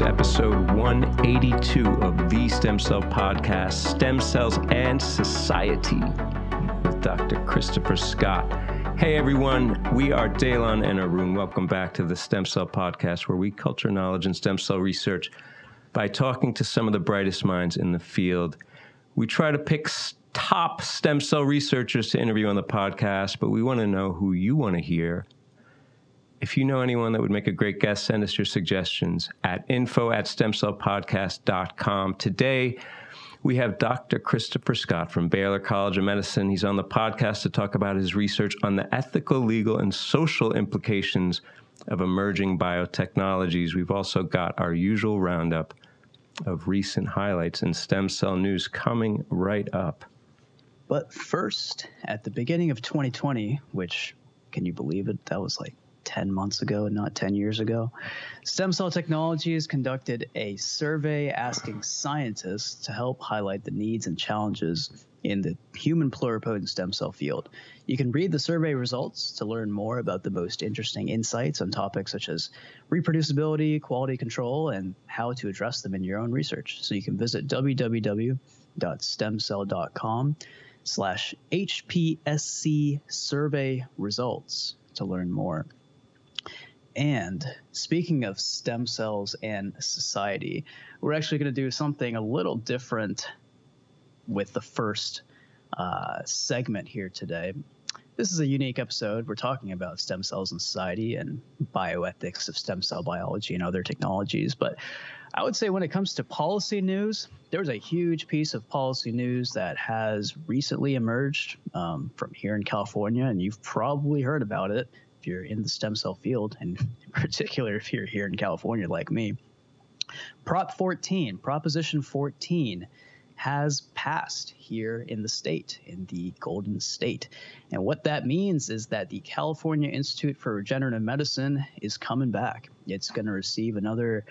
is episode 182 of the Stem Cell Podcast Stem Cells and Society with Dr. Christopher Scott. Hey everyone, we are Daylon and Arun. Welcome back to the Stem Cell Podcast, where we culture knowledge and stem cell research by talking to some of the brightest minds in the field. We try to pick top stem cell researchers to interview on the podcast, but we want to know who you want to hear if you know anyone that would make a great guest, send us your suggestions at info at stemcellpodcast.com. Today, we have Dr. Christopher Scott from Baylor College of Medicine. He's on the podcast to talk about his research on the ethical, legal, and social implications of emerging biotechnologies. We've also got our usual roundup of recent highlights in stem cell news coming right up. But first, at the beginning of 2020, which can you believe it? That was like 10 months ago, and not 10 years ago. Stem Cell Technologies conducted a survey asking scientists to help highlight the needs and challenges in the human pluripotent stem cell field. You can read the survey results to learn more about the most interesting insights on topics such as reproducibility, quality control, and how to address them in your own research. So you can visit www.stemcell.com slash HPSC survey results to learn more. And speaking of stem cells and society, we're actually going to do something a little different with the first uh, segment here today. This is a unique episode. We're talking about stem cells and society and bioethics of stem cell biology and other technologies. But I would say when it comes to policy news, there's a huge piece of policy news that has recently emerged um, from here in California, and you've probably heard about it if you're in the stem cell field, and in particular if you're here in California like me. Prop 14, Proposition 14, has passed here in the state, in the Golden State. And what that means is that the California Institute for Regenerative Medicine is coming back. It's going to receive another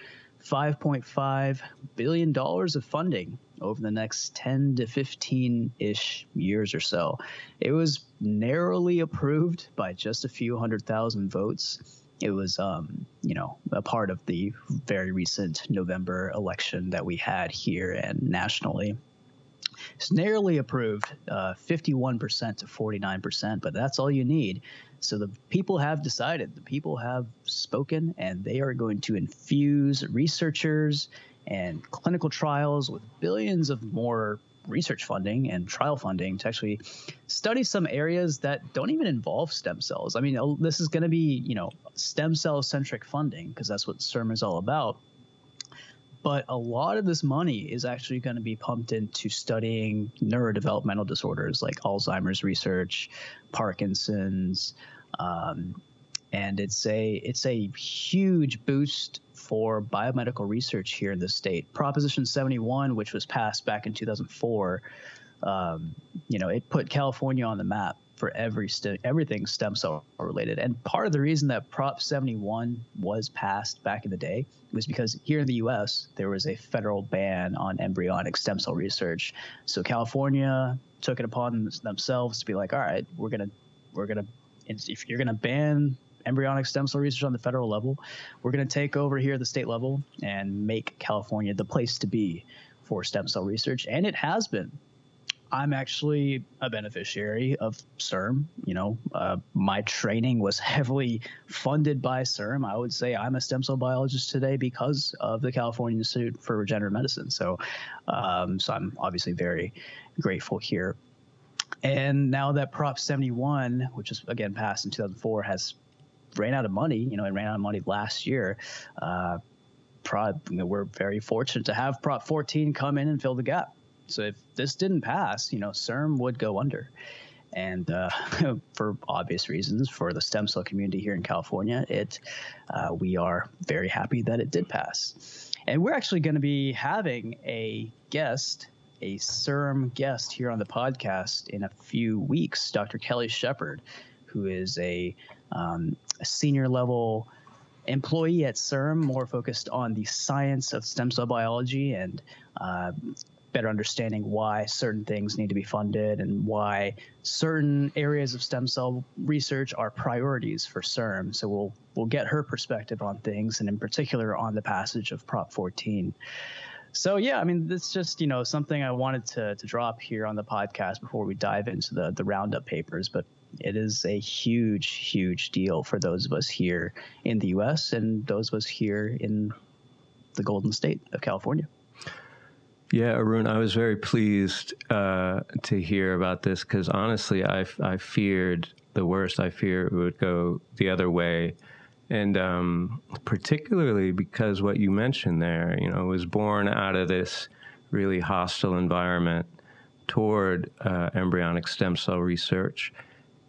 $5.5 billion of funding over the next 10 to 15 ish years or so. It was narrowly approved by just a few hundred thousand votes. It was, um, you know, a part of the very recent November election that we had here and nationally. It's narrowly approved, uh, 51% to 49%, but that's all you need. So the people have decided, the people have spoken, and they are going to infuse researchers and clinical trials with billions of more research funding and trial funding to actually study some areas that don't even involve stem cells. I mean, this is going to be, you know, stem cell centric funding because that's what CIRM is all about. But a lot of this money is actually going to be pumped into studying neurodevelopmental disorders like Alzheimer's research, Parkinson's, um, and it's a it's a huge boost for biomedical research here in the state. Proposition 71, which was passed back in 2004, um, you know, it put California on the map for every st- everything stem cell related. And part of the reason that Prop 71 was passed back in the day was because here in the U.S. there was a federal ban on embryonic stem cell research. So California took it upon themselves to be like, all right, we're gonna we're gonna if you're gonna ban embryonic stem cell research on the federal level. We're to take over here at the state level and make California the place to be for stem cell research. And it has been. I'm actually a beneficiary of CIRM. You know, uh, my training was heavily funded by CIRM. I would say I'm a stem cell biologist today because of the California Institute for Regenerative Medicine. So, um, so I'm obviously very grateful here. And now that Prop 71, which was again passed in 2004, has ran out of money. You know, it ran out of money last year. Uh, Prop, you know, we're very fortunate to have Prop 14 come in and fill the gap. So if this didn't pass, you know, CIRM would go under. And uh, for obvious reasons, for the stem cell community here in California, it uh, we are very happy that it did pass. And we're actually going to be having a guest, a CIRM guest here on the podcast in a few weeks, Dr. Kelly Shepard, who is a um, a senior level employee at CIRM, more focused on the science of stem cell biology and uh, better understanding why certain things need to be funded and why certain areas of stem cell research are priorities for CIRM. So we'll we'll get her perspective on things, and in particular on the passage of Prop 14. So yeah, I mean, it's just you know something I wanted to to drop here on the podcast before we dive into the the roundup papers, but. It is a huge, huge deal for those of us here in the U.S. and those of us here in the Golden State of California. Yeah, Arun, I was very pleased uh, to hear about this because honestly, I, I feared the worst. I fear it would go the other way. And um, particularly because what you mentioned there, you know, was born out of this really hostile environment toward uh, embryonic stem cell research.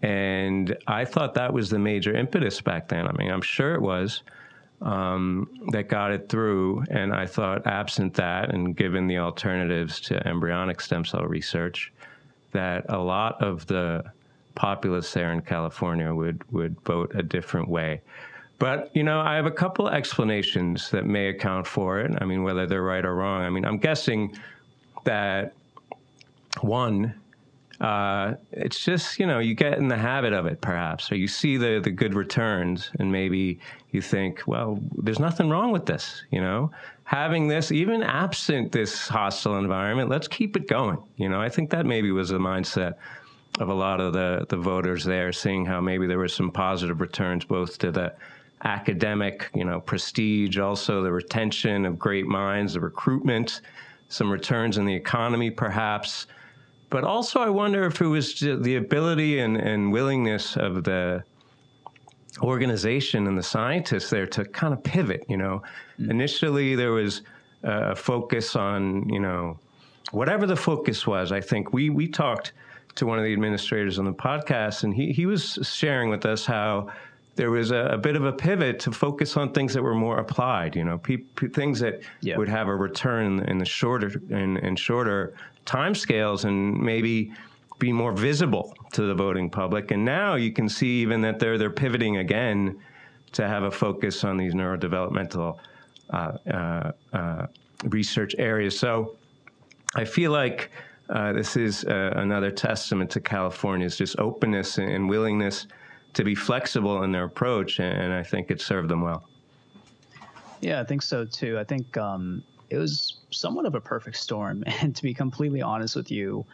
And I thought that was the major impetus back then. I mean, I'm sure it was um, that got it through. And I thought, absent that, and given the alternatives to embryonic stem cell research, that a lot of the populace there in California would, would vote a different way. But, you know, I have a couple explanations that may account for it. I mean, whether they're right or wrong. I mean, I'm guessing that one, uh, it's just you know you get in the habit of it perhaps or you see the the good returns and maybe you think well there's nothing wrong with this you know? Having this even absent this hostile environment let's keep it going you know? I think that maybe was the mindset of a lot of the the voters there seeing how maybe there were some positive returns both to the academic you know prestige also the retention of great minds the recruitment some returns in the economy perhaps but also, I wonder if it was the ability and, and willingness of the organization and the scientists there to kind of pivot. You know, mm. initially there was a focus on you know whatever the focus was. I think we we talked to one of the administrators on the podcast, and he he was sharing with us how there was a, a, bit of a pivot to focus on things that were more applied. You know, pe- pe- things that yeah. would have a return in the shorter in, in shorter timescales and maybe be more visible to the voting public. And now you can see even that they're they're pivoting again to have a focus on these neurodevelopmental uh, uh, uh, research areas. So I feel like uh, this is uh, another testament to California's just openness and willingness to be flexible in their approach, and I think it served them well. Yeah, I think so too. I think um, it was somewhat of a perfect storm. And to be completely honest with you,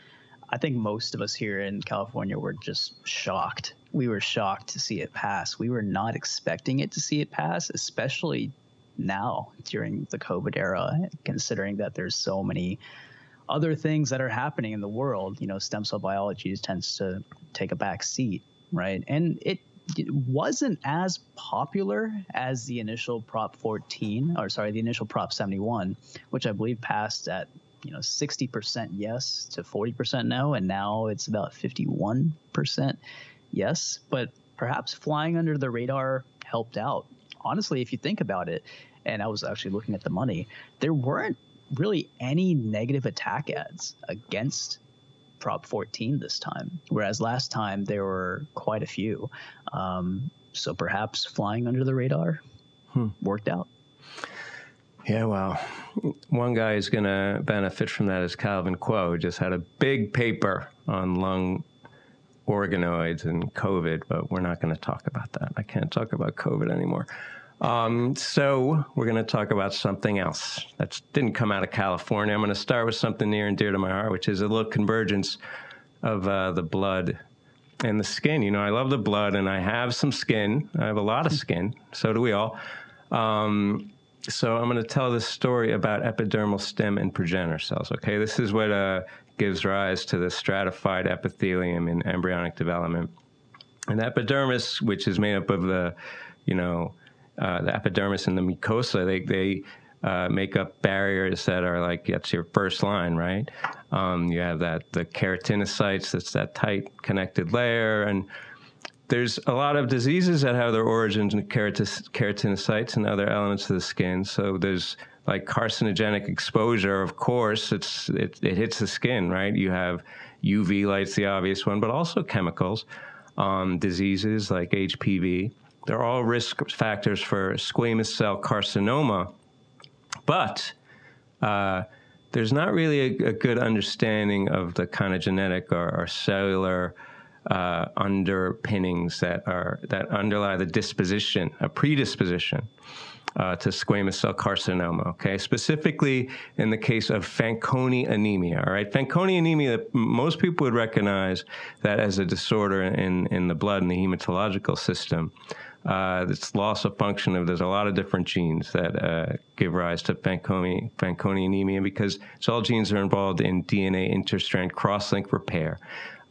I think most of us here in California were just shocked. We were shocked to see it pass. We were not expecting it to see it pass, especially now during the COVID era, considering that there's so many other things that are happening in the world. You know, stem cell biology tends to take a back seat, right? And it it wasn't as popular as the initial Prop 14, or sorry, the initial Prop 71, which I believe passed at you know 60% yes to 40% no, and now it's about 51% yes. But perhaps flying under the radar helped out. Honestly, if you think about it, and I was actually looking at the money, there weren't really any negative attack ads against Prop 14 this time, whereas last time there were quite a few. Um, so perhaps flying under the radar hmm. worked out. Yeah, well, one guy who's going to benefit from that is Calvin. Who just had a big paper on lung organoids and COVID, but we're not going to talk about that. I can't talk about COVID anymore. Um, so we're going to talk about something else that didn't come out of California. I'm going to start with something near and dear to my heart, which is a little convergence of uh, the blood and the skin. You know, I love the blood, and I have some skin. I have a lot of skin. So do we all. Um, so I'm going to tell this story about epidermal stem and progenitor cells. Okay, this is what uh, gives rise to the stratified epithelium in embryonic development. And epidermis, which is made up of the, you know, uh, the epidermis and the mucosa, they, they uh, make up barriers that are like that's your first line, right? Um, you have that the keratinocytes, that's that tight connected layer, and there's a lot of diseases that have their origins in keratis- keratinocytes and other elements of the skin. So there's like carcinogenic exposure, of course, it's it, it hits the skin, right? You have UV light's the obvious one, but also chemicals, um, diseases like HPV. They're all risk factors for squamous cell carcinoma. But uh, there's not really a, a good understanding of the kind of genetic or, or cellular uh, underpinnings that are that underlie the disposition, a predisposition uh, to squamous cell carcinoma. Okay, specifically in the case of Fanconi anemia. All right, Fanconi anemia. Most people would recognize that as a disorder in in the blood and the hematological system. Uh, it's loss of function of there's a lot of different genes that uh, give rise to Fanconi, Fanconi anemia because all genes are involved in DNA interstrand cross-link repair.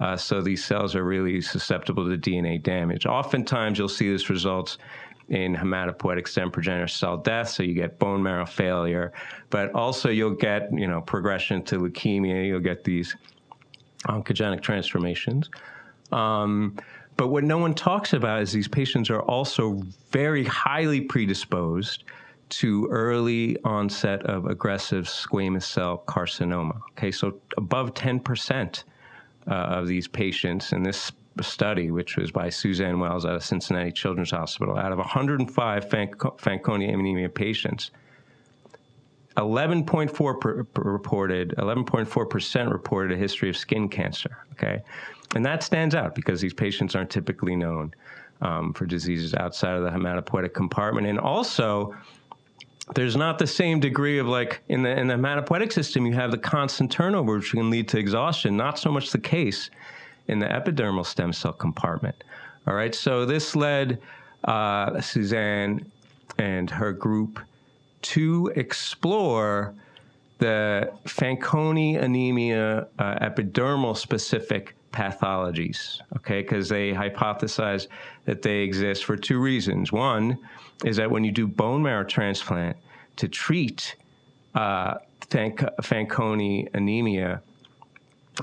Uh, so these cells are really susceptible to DNA damage. Oftentimes, you'll see this results in hematopoietic stem progenitor cell death, so you get bone marrow failure, but also you'll get you know progression to leukemia. You'll get these oncogenic transformations. Um, but what no one talks about is these patients are also very highly predisposed to early onset of aggressive squamous cell carcinoma. Okay, so above 10% uh, of these patients in this study, which was by Susanne Wells of Cincinnati Children's Hospital, out of 105 Fanconi anemia patients, 11.4 per, per reported, 11.4 percent reported a history of skin cancer. Okay, and that stands out because these patients aren't typically known um, for diseases outside of the hematopoietic compartment, and also there's not the same degree of like in the in the hematopoietic system you have the constant turnover which can lead to exhaustion not so much the case in the epidermal stem cell compartment all right so this led uh, susanne and her group to explore the fanconi anemia uh, epidermal specific pathologies, okay? Because they hypothesize that they exist for two reasons. One is that when you do bone marrow transplant to treat uh, Fanconi anemia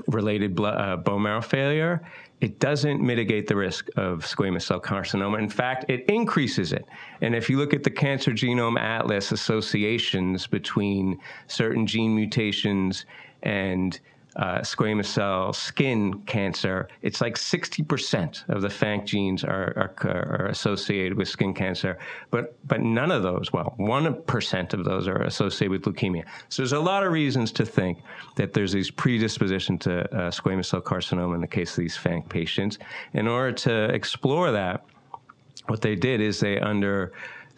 related blood, uh, bone marrow failure, it doesn't mitigate the risk of squamous cell carcinoma. In fact, it increases it. And if you look at the Cancer Genome Atlas associations between certain gene mutations and uh, squamous cell skin cancer, it's like 60% of the FANC genes are, are, are, associated with skin cancer, but, but none of those, well, 1% of those are associated with leukemia. So there's a lot of reasons to think that there's these predisposition to uh, squamous cell carcinoma in the case of these FANC patients. In order to explore that, what they did is they under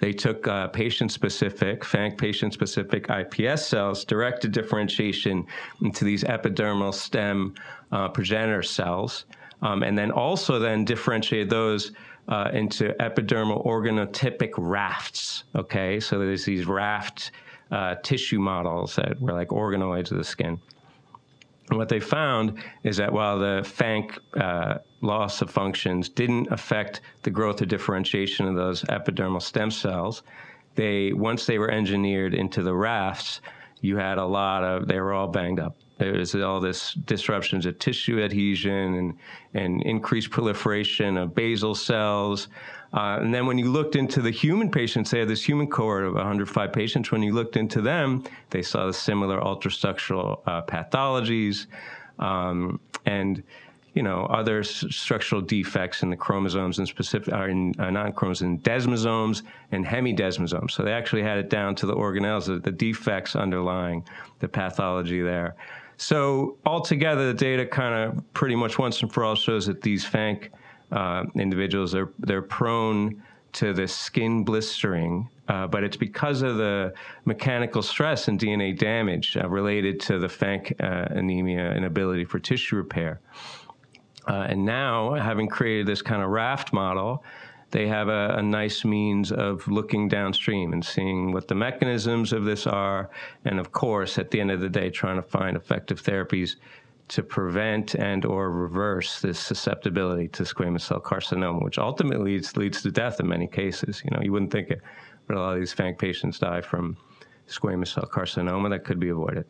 they took uh, patient-specific, FANC patient-specific iPS cells, directed differentiation into these epidermal stem uh, progenitor cells, um, and then also then differentiated those uh, into epidermal organotypic rafts. Okay, so there's these raft uh, tissue models that were like organoids of the skin. And what they found is that while the FANC uh, loss of functions didn't affect the growth or differentiation of those epidermal stem cells, they once they were engineered into the rafts, you had a lot of they were all banged up. There was all this disruptions of tissue adhesion and and increased proliferation of basal cells. Uh, and then when you looked into the human patients, they had this human cohort of 105 patients. When you looked into them, they saw the similar ultrastructural uh, pathologies um, and you know other s- structural defects in the chromosomes and specific are in uh, non-chromosomes desmosomes and hemidesmosomes so they actually had it down to the organelles the, the defects underlying the pathology there so altogether the data kind of pretty much once and for all shows that these fanc uh, individuals are they're prone to the skin blistering, uh, but it's because of the mechanical stress and DNA damage uh, related to the FANC uh, anemia and ability for tissue repair. Uh, and now, having created this kind of raft model, they have a, a, nice means of looking downstream and seeing what the mechanisms of this are, and of course, at the end of the day, trying to find effective therapies to prevent and or reverse this susceptibility to squamous cell carcinoma, which ultimately leads, leads to death in many cases. You know, you wouldn't think it, but a lot of these FANC patients die from squamous cell carcinoma that could be avoided.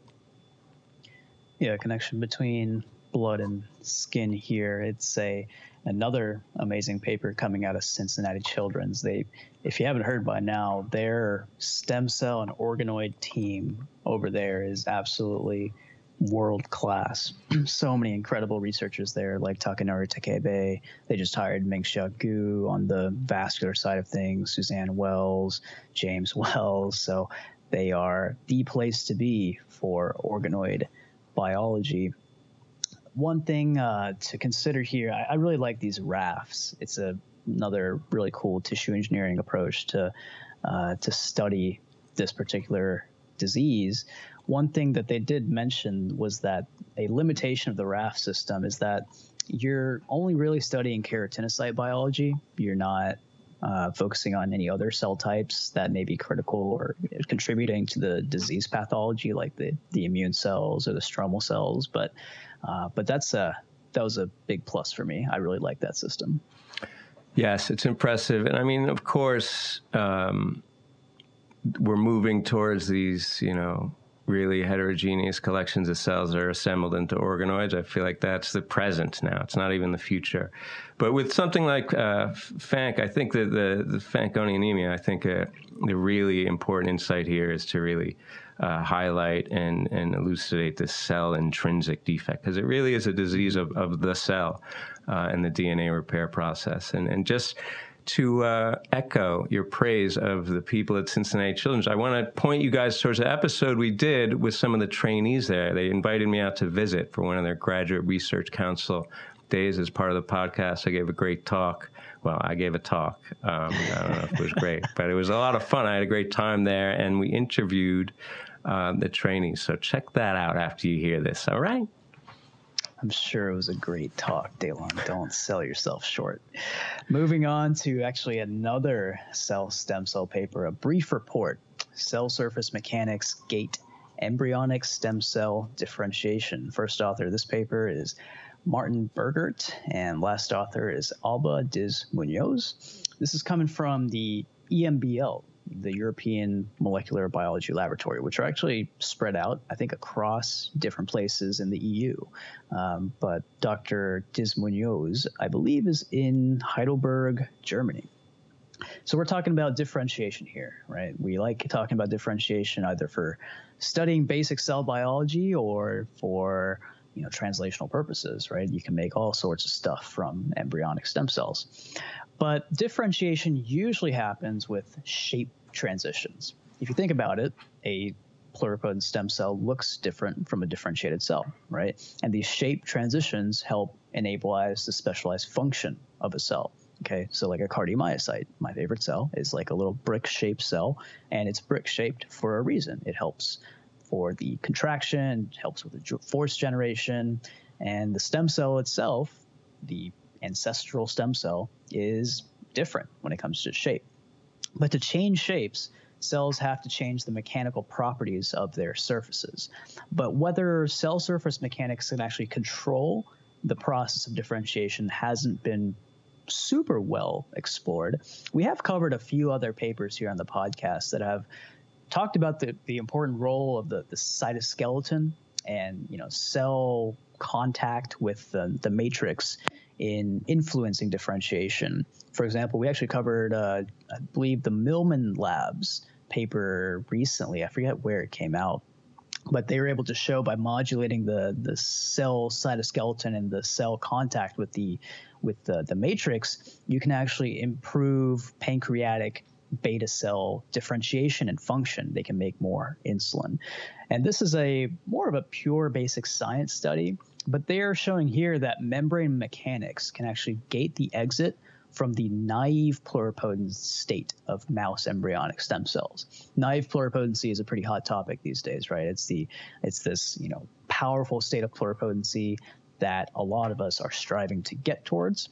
Yeah, connection between blood and skin here. It's a another amazing paper coming out of Cincinnati Children's. They, if you haven't heard by now, their stem cell and organoid team over there is absolutely world class. so many incredible researchers there, like Takanori Takebe. They just hired Mingxia Gu on the vascular side of things, Susanne Wells, James Wells. So They are the place to be for organoid biology. One thing uh, to consider here, I, I, really like these rafts. It's a, another really cool tissue engineering approach to uh, to study this particular disease. One thing that they did mention was that a limitation of the raft system is that you're only really studying keratinocyte biology. You're not uh, focusing on any other cell types that may be critical or contributing to the disease pathology, like the, the immune cells or the stromal cells. But uh, but that's a that was a big plus for me. I really like that system. Yes, it's impressive, and I mean, of course, um, we're moving towards these, you know, really heterogeneous collections of cells are assembled into organoids. I feel like that's the present now. It's not even the future. But with something like uh, FANC, I think that the, the Fanconi anemia, I think uh, the really important insight here is to really uh, highlight and, and elucidate the cell intrinsic defect because it really is a disease of, of the cell uh, and the DNA repair process. And, and just to uh, echo your praise of the people at Cincinnati Children's. I want to point you guys towards the episode we did with some of the trainees there. They invited me out to visit for one of their graduate research council days as part of the podcast. I gave a great talk. Well, I gave a talk. Um, I don't know if it was great, but it was a lot of fun. I had a great time there, and we interviewed uh, the trainees. So check that out after you hear this. All right. I'm sure it was a great talk, Daylon. Don't sell yourself short. Moving on to actually another cell stem cell paper, a brief report Cell Surface Mechanics Gate Embryonic Stem Cell Differentiation. First author of this paper is Martin Bergert, and last author is Alba Diz Munoz. This is coming from the EMBL, the European Molecular Biology Laboratory, which are actually spread out, I think, across different places in the EU. Um, but Dr. Diz Munoz, I believe, is in Heidelberg, Germany. So we're talking about differentiation here, right? We like talking about differentiation either for studying basic cell biology or for you know translational purposes, right? You can make all sorts of stuff from embryonic stem cells. But differentiation usually happens with shape transitions. If you think about it, a pluripotent stem cell looks different from a differentiated cell, right? And these shape transitions help enableize the specialized function of a cell. Okay, so like a cardiomyocyte, my favorite cell, is like a little brick shaped cell, and it's brick shaped for a reason. It helps for the contraction, helps with the force generation, and the stem cell itself, the ancestral stem cell is different when it comes to shape. But to change shapes, cells have to change the mechanical properties of their surfaces. But whether cell surface mechanics can actually control the process of differentiation hasn't been super well explored. We have covered a few other papers here on the podcast that have talked about the, the important role of the, the cytoskeleton and you know cell contact with the, the matrix in influencing differentiation. For example, we actually covered, uh, I believe, the Millman Labs paper recently. I forget where it came out, but they were able to show by modulating the the cell cytoskeleton and the cell contact with the with the, the matrix, you can actually improve pancreatic beta cell differentiation and function. They can make more insulin. And this is a more of a pure basic science study but they are showing here that membrane mechanics can actually gate the exit from the naive pluripotent state of mouse embryonic stem cells. Naive pluripotency is a pretty hot topic these days, right? It's the it's this, you know, powerful state of pluripotency that a lot of us are striving to get towards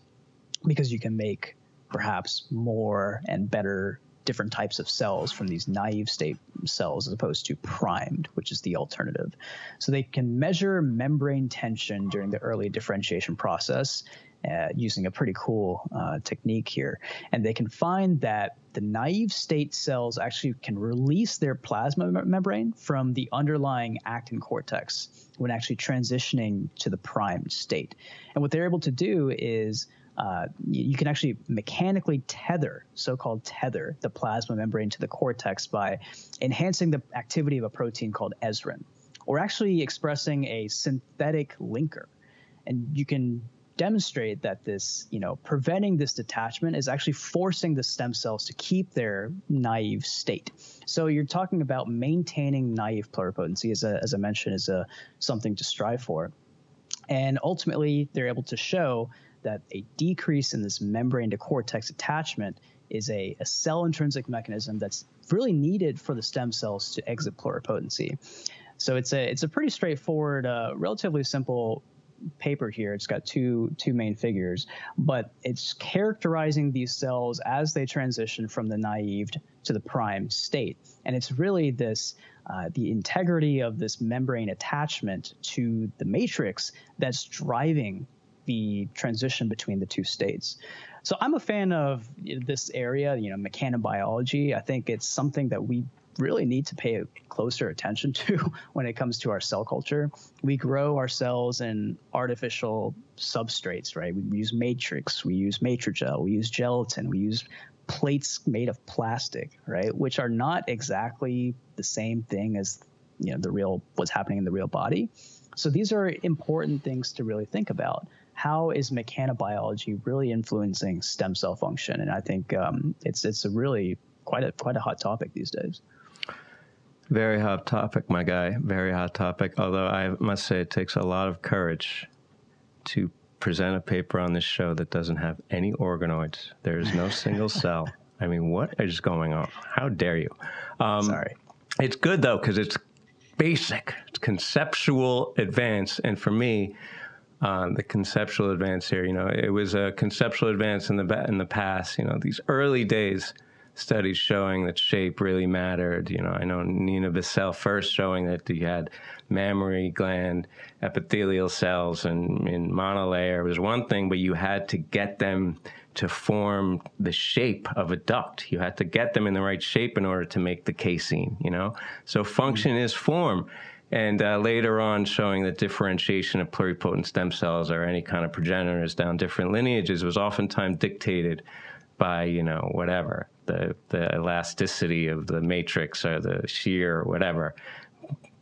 because you can make perhaps more and better different types of cells from these naive state cells as opposed to primed, which is the alternative. So they can measure membrane tension during the early differentiation process uh, using a pretty cool uh, technique here. And they can find that the naive state cells actually can release their plasma membrane from the underlying actin cortex when actually transitioning to the primed state. And what they're able to do is uh, you can actually mechanically tether, so-called tether, the plasma membrane to the cortex by enhancing the activity of a protein called ezrin, or actually expressing a synthetic linker. And you can demonstrate that this, you know, preventing this detachment is actually forcing the stem cells to keep their naive state. So you're talking about maintaining naive pluripotency, as, a, as I mentioned, is a something to strive for. And ultimately, they're able to show that a decrease in this membrane to cortex attachment is a, a cell intrinsic mechanism that's really needed for the stem cells to exit pluripotency. So it's a it's a pretty straightforward, uh, relatively simple paper here. It's got two two main figures, but it's characterizing these cells as they transition from the naive to the prime state, and it's really this. Uh, the integrity of this membrane attachment to the matrix that's driving the transition between the two states. So I'm a fan of this area, you know, mechanobiology. I think it's something that we really need to pay closer attention to when it comes to our cell culture. We grow our cells in artificial substrates, right? We use matrix, we use matrigel, we use gelatin, we use plates made of plastic, right? Which are not exactly the same thing as you know the real what's happening in the real body. So these are important things to really think about. How is mechanobiology really influencing stem cell function? And I think um, it's it's a really quite a quite a hot topic these days. Very hot topic, my guy. Very hot topic. Although I must say, it takes a lot of courage to present a paper on this show that doesn't have any organoids. There is no single cell. I mean, what is going on? How dare you? Um, Sorry. It's good though because it's basic, it's conceptual advance, and for me, um, the conceptual advance here, you know, it was a conceptual advance in the in the past. You know, these early days studies showing that shape really mattered. You know, I know Mina Bissell first showing that you had mammary gland epithelial cells and in monolayer was one thing, but you had to get them to form the shape of a duct. You had to get them in the right shape in order to make the casein, you know? So function mm-hmm. is form. And uh, later on, showing that differentiation of pluripotent stem cells or any kind of progenitors down different lineages was oftentimes dictated by, you know, whatever, the, the elasticity of the matrix or the shear or whatever,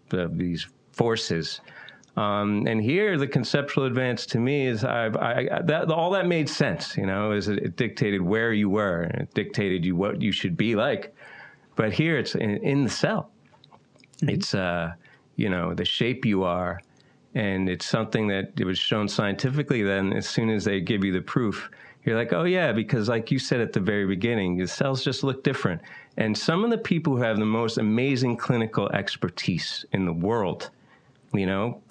the, these forces. Um, and here, the conceptual advance to me is I, I, that, all that made sense. You know, is it, it, dictated where you were, and it dictated you what you should be like. But here, it's in, in the cell. Mm-hmm. It's uh, you know the shape you are, and it's something that it was shown scientifically. Then, as soon as they give you the proof, you're like, oh yeah, because like you said at the very beginning, the cells just look different. And some of the people who have the most amazing clinical expertise in the world, you know,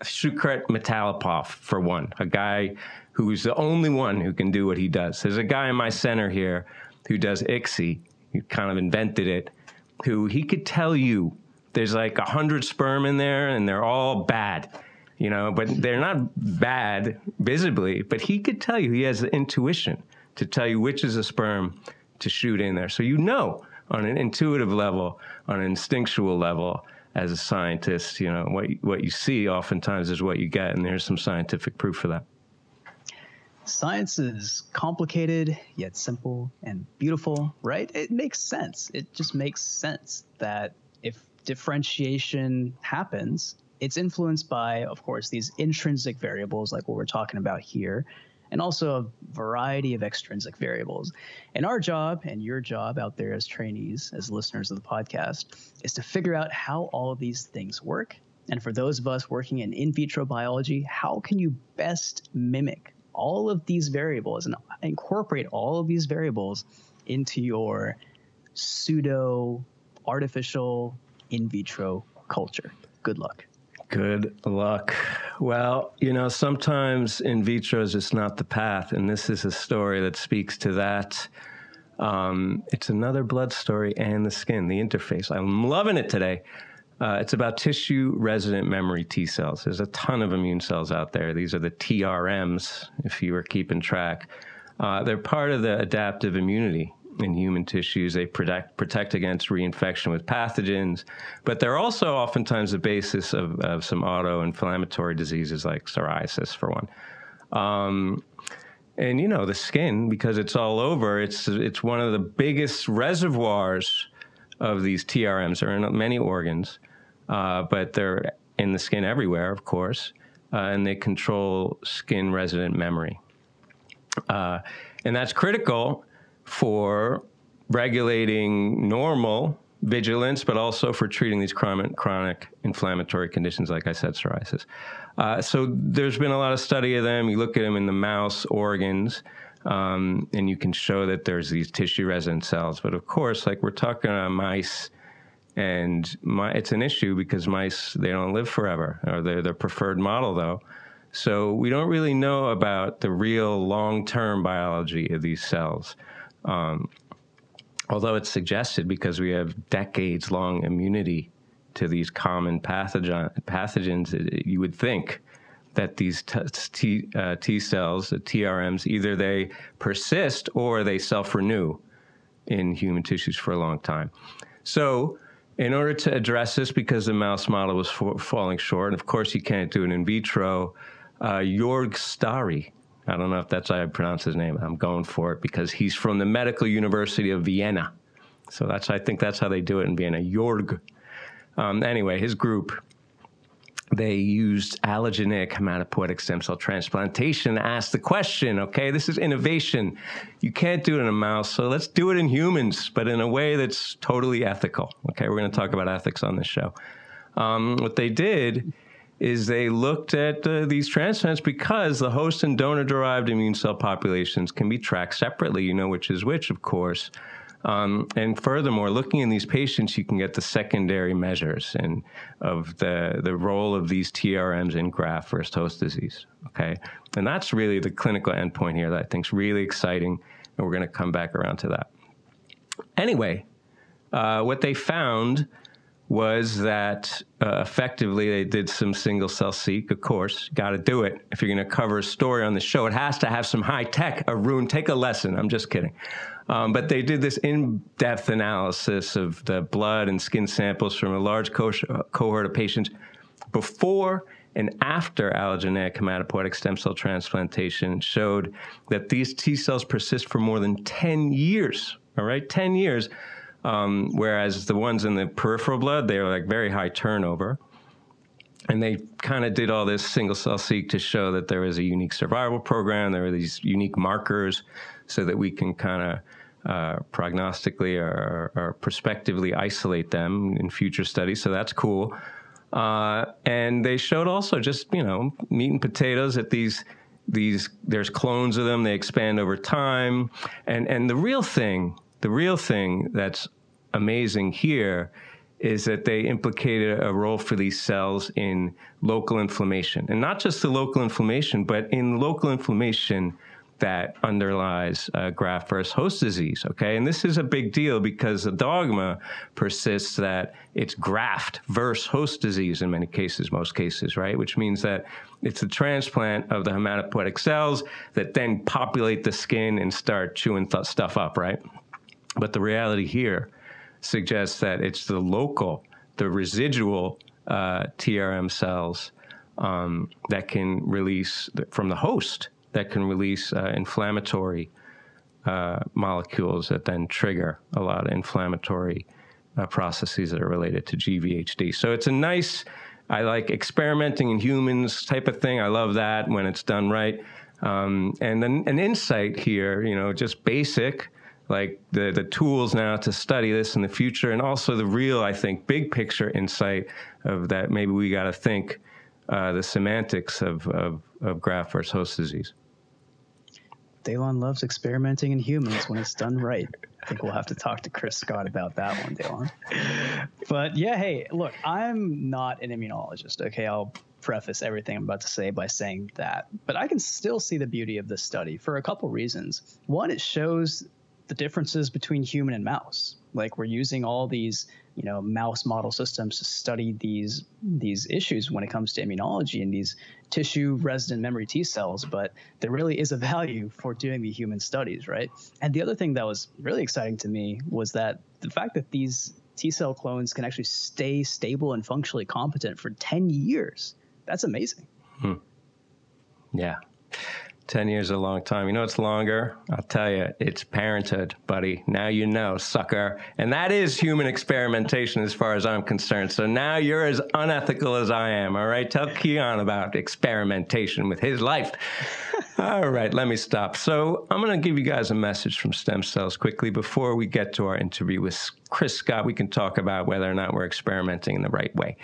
Shoukhrat Mitalipov, for one, a guy who's the only one who can do what he does. There's a guy in my center here who does ICSI, he kind of invented it, who he could tell you there's like a hundred sperm in there and they're all bad you know, but they're not bad visibly, but he could tell you, he has the intuition to tell you which is a sperm to shoot in there. So you know on an intuitive level, on an instinctual level, as a scientist, you know, what, what you see oftentimes is what you get, and there's some scientific proof for that. Science is complicated yet simple and beautiful, right? It makes sense. It just makes sense that if differentiation happens, it's influenced by, of course, these intrinsic variables like what we're talking about here, and also a variety of extrinsic variables. And our job and your job out there as trainees, as listeners of the podcast, is to figure out how all of these things work. And for those of us working in in vitro biology, how can you best mimic all of these variables and incorporate all of these variables into your pseudo artificial in vitro culture? Good luck. Good luck. Well, you know, sometimes in vitro is just not the path, and this is a story that speaks to that. Um, it's another blood story and the skin, the interface. I'm loving it today. Uh, it's about tissue resident memory T cells. There's a ton of immune cells out there. These are the TRMs, if you were keeping track. Uh, they're part of the adaptive immunity in human tissues. They protect, protect against reinfection with pathogens, but they're also oftentimes the basis of, of some auto-inflammatory diseases like psoriasis, for one. Um, and you know the skin because it's all over. It's it's one of the biggest reservoirs of these TRMs. They're in many organs, uh, but they're in the skin everywhere, of course. uh, and they control skin resident memory. Uh, and that's critical for regulating normal vigilance, but also for treating these chronic, chronic inflammatory conditions, like I said, psoriasis. Uh, so there's been a lot of study of them. You look at them in the mouse organs, um, and you can show that there's these tissue resident cells. But of course, like we're talking about mice, and my, it's an issue because mice they don't live forever, or they're the preferred model though. So we don't really know about the real long-term biology of these cells. Um, although it's suggested because we have decades long immunity to these common pathogen, pathogens, it, you would think that these t, t, uh, T cells, the TRMs, either they persist or they self renew in human tissues for a long time. So, in order to address this, because the mouse model was for, falling short, and of course you can't do it in vitro, uh, Jorg Stary, I don't know if that's how I pronounce his name. I'm going for it because he's from the Medical University of Vienna. So that's I think that's how they do it in Vienna. Jorg. Um, anyway, his group they used allogeneic hematopoietic stem cell transplantation to ask the question okay, this is innovation. You can't do it in a mouse, so let's do it in humans, but in a way that's totally ethical. Okay, we're going to talk about ethics on this show. Um, what they did is they looked at uh, these transplants because the host and donor derived immune cell populations can be tracked separately. You know which is which, of course. Um, and furthermore, looking in these patients, you can get the secondary measures and of the the role of these TRMs in graft versus host disease. Okay, and that's really the clinical endpoint here that I think is really exciting, and we're going to come back around to that. Anyway, uh, what they found was that uh, effectively they did some single cell seq. Of course, got to do it if you're going to cover a story on the show. It has to have some high tech. Arun, take a lesson. I'm just kidding. Um, but they did this in-depth analysis of the blood and skin samples from a large co- cohort of patients before and after allogeneic hematopoietic stem cell transplantation showed that these T cells persist for more than 10 years. All right, 10 years um, whereas the ones in the peripheral blood, they are like very high turnover. And they kind of did all this single cell seq to show that there was a unique survival program. There were these unique markers so that we can kind of uh, prognostically or, or, prospectively isolate them in future studies. So that's cool. Uh, and they showed also just, you know, meat and potatoes that these these there's clones of them they expand over time and and the real thing the real thing that's amazing here is that they implicated a role for these cells in local inflammation. And not just the local inflammation, but in local inflammation that underlies uh, graft versus host disease. Okay. And this is a big deal because the dogma persists that it's graft versus host disease in many cases, most cases, right? Which means that it's the transplant of the hematopoietic cells that then populate the skin and start chewing th- stuff up, right? But the reality here suggests that it's the local, the residual uh, TRM cells um, that can release from the host that can release uh, inflammatory uh, molecules that then trigger a lot of inflammatory uh, processes that are related to GVHD. So it's a nice, I like experimenting in humans type of thing. I love that when it's done right. Um, and then an insight here, you know, just basic like the the tools now to study this in the future, and also the real, I think, big picture insight of that maybe we got to think uh, the semantics of, of of graft versus host disease. Daylon loves experimenting in humans when it's done right. I think we'll have to talk to Chris Scott about that one, Daylon. But yeah, hey, look, I'm not an immunologist. Okay, I'll preface everything I'm about to say by saying that. But I can still see the beauty of this study for a couple reasons. One, it shows the differences between human and mouse. Like we're using all these, you know, mouse model systems to study these these issues when it comes to immunology and these tissue resident memory T cells, but there really is a value for doing the human studies, right? And the other thing that was really exciting to me was that the fact that these T cell clones can actually stay stable and functionally competent for 10 years. That's amazing. Hmm. Yeah. 10 years is a long time. You know it's longer? I'll tell you, it's parenthood, buddy. Now you know, sucker. And that is human experimentation as far as I'm concerned. So now you're as unethical as I am, all right? Tell Keon about experimentation with his life. all right, let me stop. So I'm going to give you guys a message from stem cells quickly before we get to our interview with Chris Scott. We can talk about whether or not we're experimenting in the right way.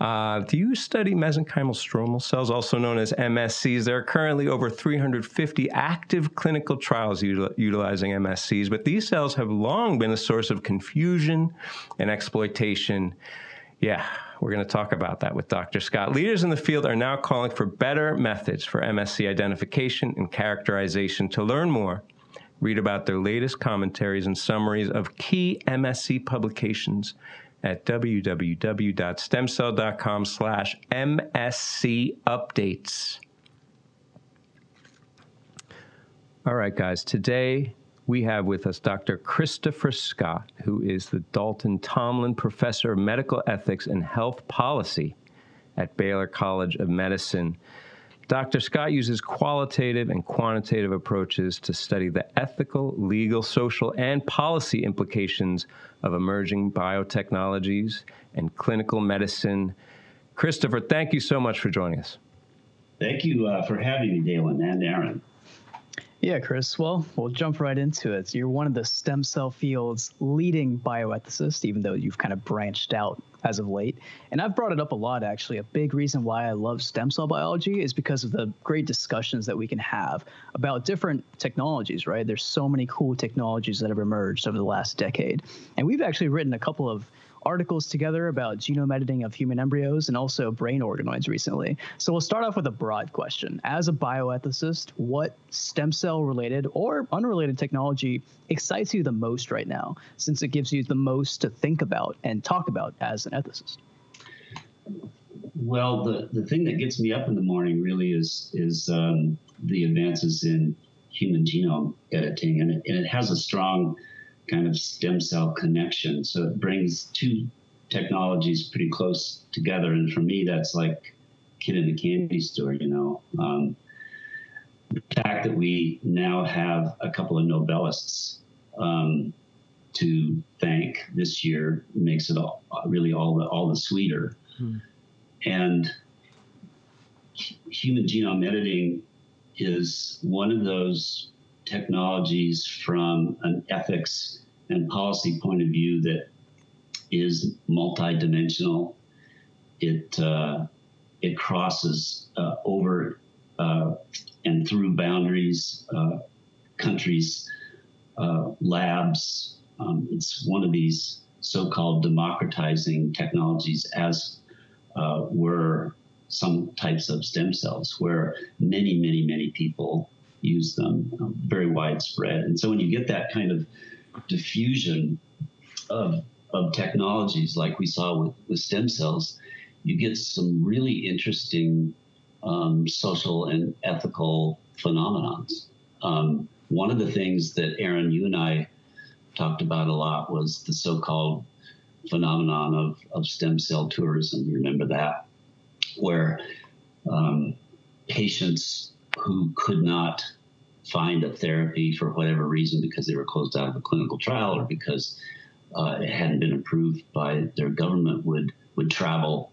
Uh, do you study mesenchymal stromal cells, also known as MSCs? There are currently over 350 active clinical trials util- utilizing MSCs, but these cells have long been a source of confusion and exploitation. Yeah, we're going to talk about that with Dr. Scott. Leaders in the field are now calling for better methods for MSC identification and characterization. To learn more, read about their latest commentaries and summaries of key MSC publications at www.stemcell.com slash MSC updates. All right, guys, today we have with us Dr. Christopher Scott, who is the Dalton Tomlin Professor of Medical Ethics and Health Policy at Baylor College of Medicine. Dr. Scott uses qualitative and quantitative approaches to study the ethical, legal, social, and policy implications of emerging biotechnologies and clinical medicine. Christopher, thank you so much for joining us. Thank you uh, for having me, Daylon and Arun. Yeah, Chris. Well, we'll jump right into it. You're one of the stem cell field's leading bioethicists, even though you've kind of branched out as of late. And I've brought it up a lot, actually. A big reason why I love stem cell biology is because of the great discussions that we can have about different technologies, right? There's so many cool technologies that have emerged over the last decade. And we've actually written a couple of articles together about genome editing of human embryos and also brain organoids recently. So we'll start off with a broad question. As a bioethicist, what stem cell related or unrelated technology excites you the most right now, since it gives you the most to think about and talk about as an ethicist? Well, the, the thing that gets me up in the morning really is is um, the advances in human genome editing, and it, and it has a strong kind of stem cell connection. So it brings two technologies pretty close together. And for me, that's like kid in the candy store, you know. Um, the fact that we now have a couple of Nobelists um, to thank this year makes it all, really all the all the sweeter. Hmm. And human genome editing is one of those technologies from an ethics and policy point of view that is multidimensional. It uh, it crosses uh, over uh, and through boundaries, uh, countries, uh, labs. Um, it's one of these so-called democratizing technologies, as uh, were some types of stem cells, where many, many, many people use them, um, very widespread. And so when you get that kind of diffusion of, of technologies like we saw with, with stem cells, you get some really interesting um, social and ethical phenomenons. Um, one of the things that Arun, you and I talked about a lot was the so-called phenomenon of, of stem cell tourism. You remember that, where um, patients who could not find a therapy for whatever reason because they were closed out of a clinical trial or because uh, it hadn't been approved by their government would would travel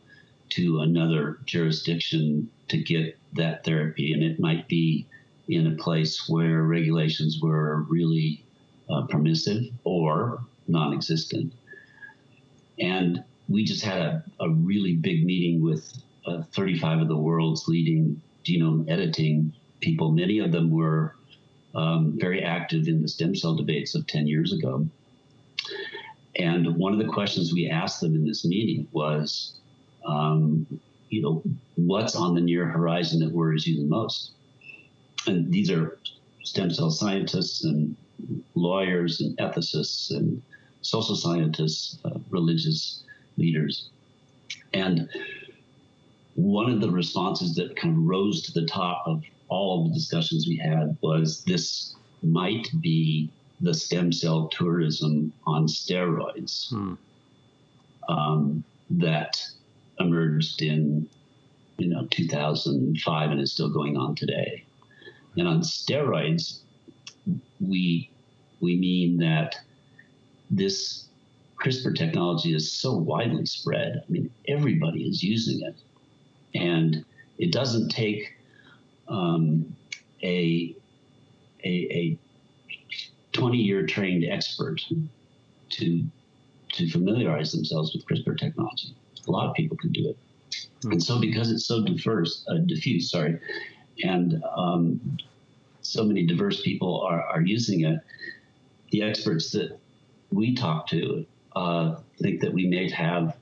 to another jurisdiction to get that therapy. And it might be in a place where regulations were really uh, permissive or non-existent. And we just had a, a really big meeting with uh, 35 of the world's leading genome editing people. Many of them were um, very active in the stem cell debates of 10 years ago. And one of the questions we asked them in this meeting was, um, you know, what's on the near horizon that worries you the most? And these are stem cell scientists and lawyers and ethicists and social scientists, uh, religious leaders. And one of the responses that kind of rose to the top of all of the discussions we had was this might be the stem cell tourism on steroids hmm. um, that emerged in you know 2005 and is still going on today And on steroids, we we mean that this CRISPR technology is so widely spread. I mean, everybody is using it, and it doesn't take um, a, a a 20 year trained expert to to familiarize themselves with CRISPR technology. A lot of people can do it. Hmm. And so, because it's so diverse, uh, diffuse, sorry, and um, so many diverse people are, are using it, the experts that we talk to uh, think that we may have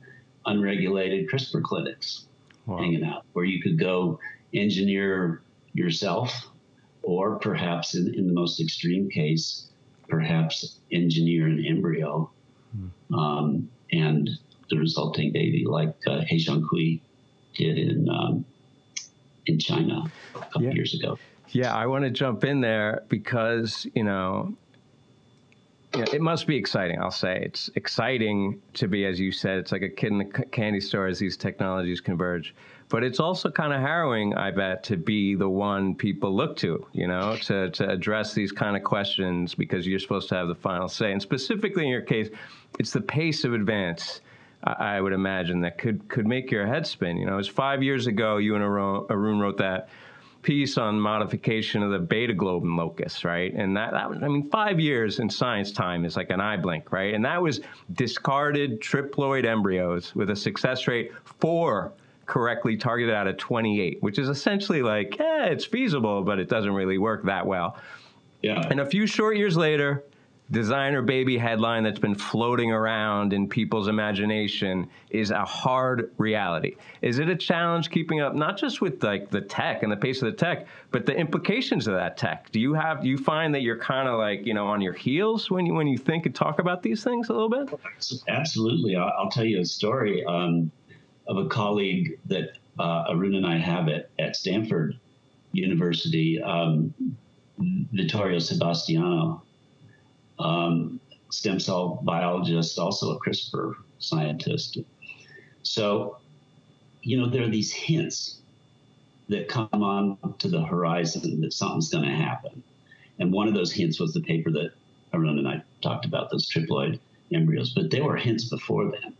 unregulated CRISPR clinics wow. hanging out where you could go engineer yourself, or perhaps in, in the most extreme case, perhaps engineer an embryo hmm. um, and the resulting baby, like uh, He Jiankui did in um, in China a couple yeah. years ago. Yeah, I want to jump in there because you know yeah, it must be exciting. I'll say it's exciting to be, as you said, it's like a kid in a candy store as these technologies converge. But it's also kind of harrowing, I bet, to be the one people look to, you know, to, to address these kind of questions because you're supposed to have the final say. And specifically in your case, it's the pace of advance. I would imagine that could could make your head spin. You know, it was five years ago. You and Arun wrote that piece on modification of the beta globin locus, right? And that, that was, I mean, five years in science time is like an eye blink, right? And that was discarded triploid embryos with a success rate four correctly targeted out of 28, which is essentially like, yeah, it's feasible, but it doesn't really work that well. Yeah. And a few short years later, designer baby headline that's been floating around in people's imagination is a hard reality. Is it a challenge keeping up not just with like the tech and the pace of the tech, but the implications of that tech? Do you have do you find that you're kind of like, you know, on your heels when you when you think and talk about these things a little bit? Absolutely. I'll, tell you a story um, of a colleague that uh, Arun and I have at, at Stanford University, um, Vittorio Sebastiano um, stem cell biologist, also a CRISPR scientist. So, you know, there are these hints that come on to the horizon that something's going to happen. And one of those hints was the paper that Arun and I talked about, those triploid embryos, but there were hints before then,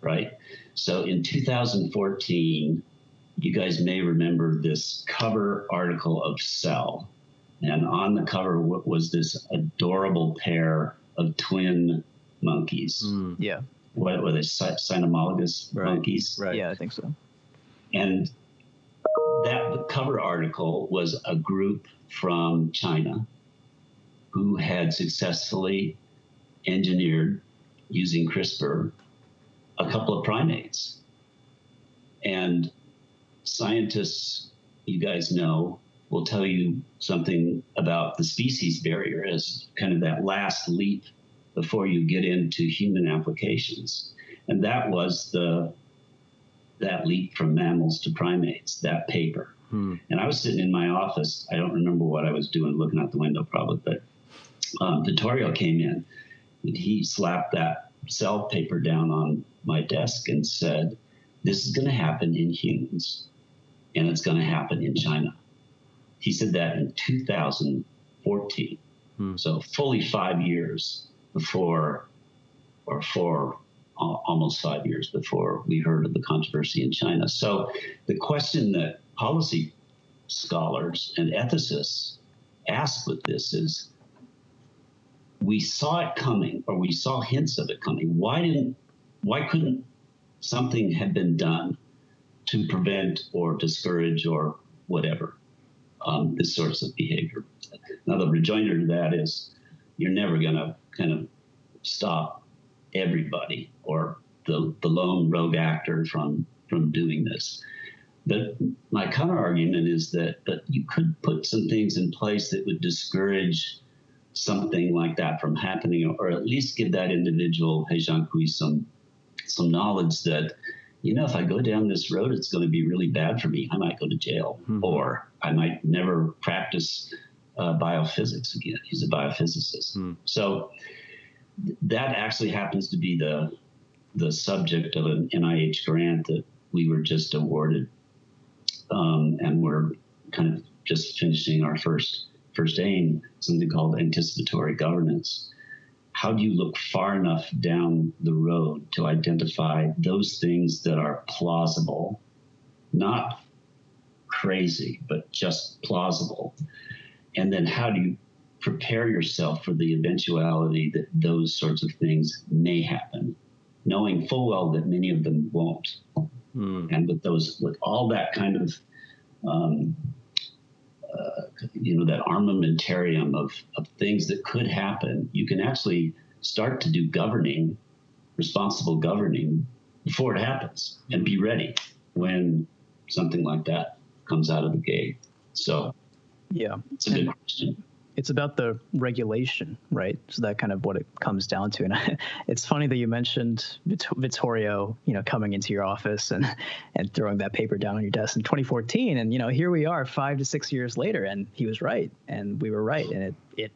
right? So in 2014, you guys may remember this cover article of Cell and on the cover was this adorable pair of twin monkeys. Mm. Yeah. What were they? Cynomolgus right. monkeys? Right. Yeah, I think so. And that cover article was a group from China who had successfully engineered using CRISPR a couple of primates. And scientists, you guys know, will tell you something about the species barrier as kind of that last leap before you get into human applications. And that was the that leap from mammals to primates, that paper. Hmm. And I was sitting in my office. I don't remember what I was doing, looking out the window probably, but um, Vittorio came in and he slapped that cell paper down on my desk and said, This is going to happen in humans and it's going to happen in China. He said that in 2014. Hmm. So fully five years before, or four, uh, almost five years before we heard of the controversy in China. So the question that policy scholars and ethicists ask with this is we saw it coming or we saw hints of it coming why didn't why couldn't something have been done to prevent or discourage or whatever um, this sorts of behavior. Now, the rejoinder to that is you're never going to kind of stop everybody or the, the lone rogue actor from, from doing this. But my counter argument is that, that you could put some things in place that would discourage something like that from happening, or at least give that individual, He Jiankui, some some knowledge that you know, if I go down this road, it's going to be really bad for me. I might go to jail, mm-hmm. or I might never practice uh, biophysics again. He's a biophysicist. Mm. So that actually happens to be the the subject of an NIH grant that we were just awarded, um, and we're kind of just finishing our first first aim, something called anticipatory governance. How do you look far enough down the road to identify those things that are plausible, not crazy, but just plausible? And then how do you prepare yourself for the eventuality that those sorts of things may happen, knowing full well that many of them won't? Mm. And with those, with all that kind of um, uh, you know that armamentarium of, of things that could happen you can actually start to do governing responsible governing before it happens and be ready when something like that comes out of the gate so yeah it's a good question it's about the regulation, right? So that kind of what it comes down to. And I, it's funny that you mentioned Vittorio, you know, coming into your office and and throwing that paper down on your desk in 2014. And you know, here we are, five to six years later, and he was right, and we were right, and it it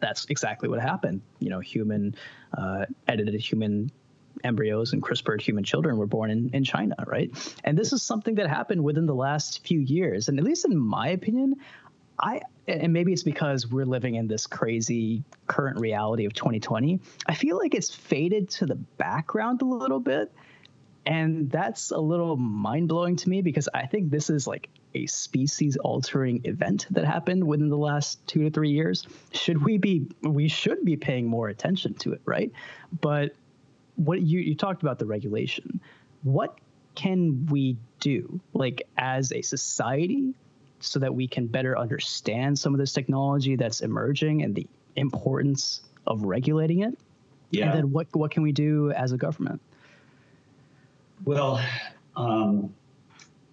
that's exactly what happened. You know, human uh, edited human embryos and CRISPR human children were born in, in China, right? And this is something that happened within the last few years. And at least in my opinion, I and maybe it's because we're living in this crazy current reality of 2020. I feel like it's faded to the background a little bit. And that's a little mind blowing to me because I think this is like a species altering event that happened within the last two to three years. Should we be, we should be paying more attention to it, right? But what you, you talked about the regulation. What can we do, like as a society, so that we can better understand some of this technology that's emerging and the importance of regulating it? Yeah. And then what what can we do as a government? Well, um,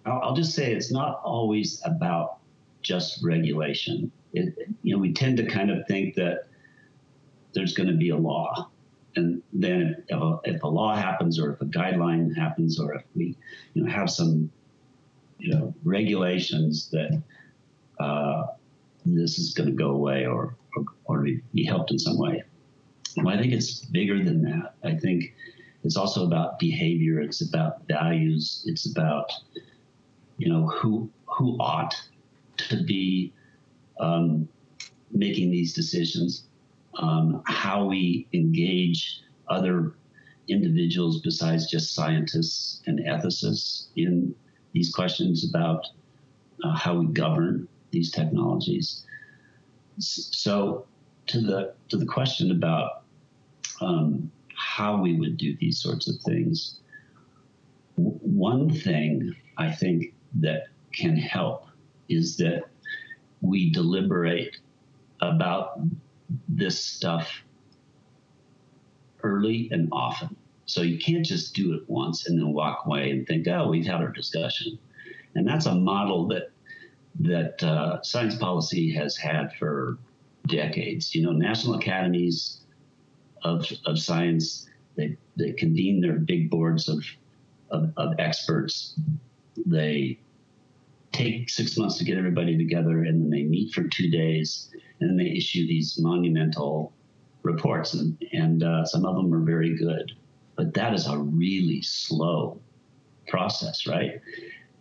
I'll, just say it's not always about just regulation. It, you know, we tend to kind of think that there's going to be a law, and then if a, if a law happens, or if a guideline happens, or if we, you know, have some you know regulations that uh, this is going to go away or, or, or be helped in some way. Well, I think it's bigger than that. I think it's also about behavior. It's about values. It's about you know who who ought to be um, making these decisions, um, how we engage other individuals besides just scientists and ethicists in these questions about uh, how we govern these technologies. So, to the to the question about um, how we would do these sorts of things, w- one thing I think that can help is that we deliberate about this stuff early and often. So you can't just do it once and then walk away and think, oh, we've had our discussion. And that's a model that that uh, science policy has had for decades. You know, national academies of, of science, they, they convene their big boards of, of, of experts. They take six months to get everybody together and then they meet for two days and then they issue these monumental reports and, and uh, some of them are very good but that is a really slow process, right?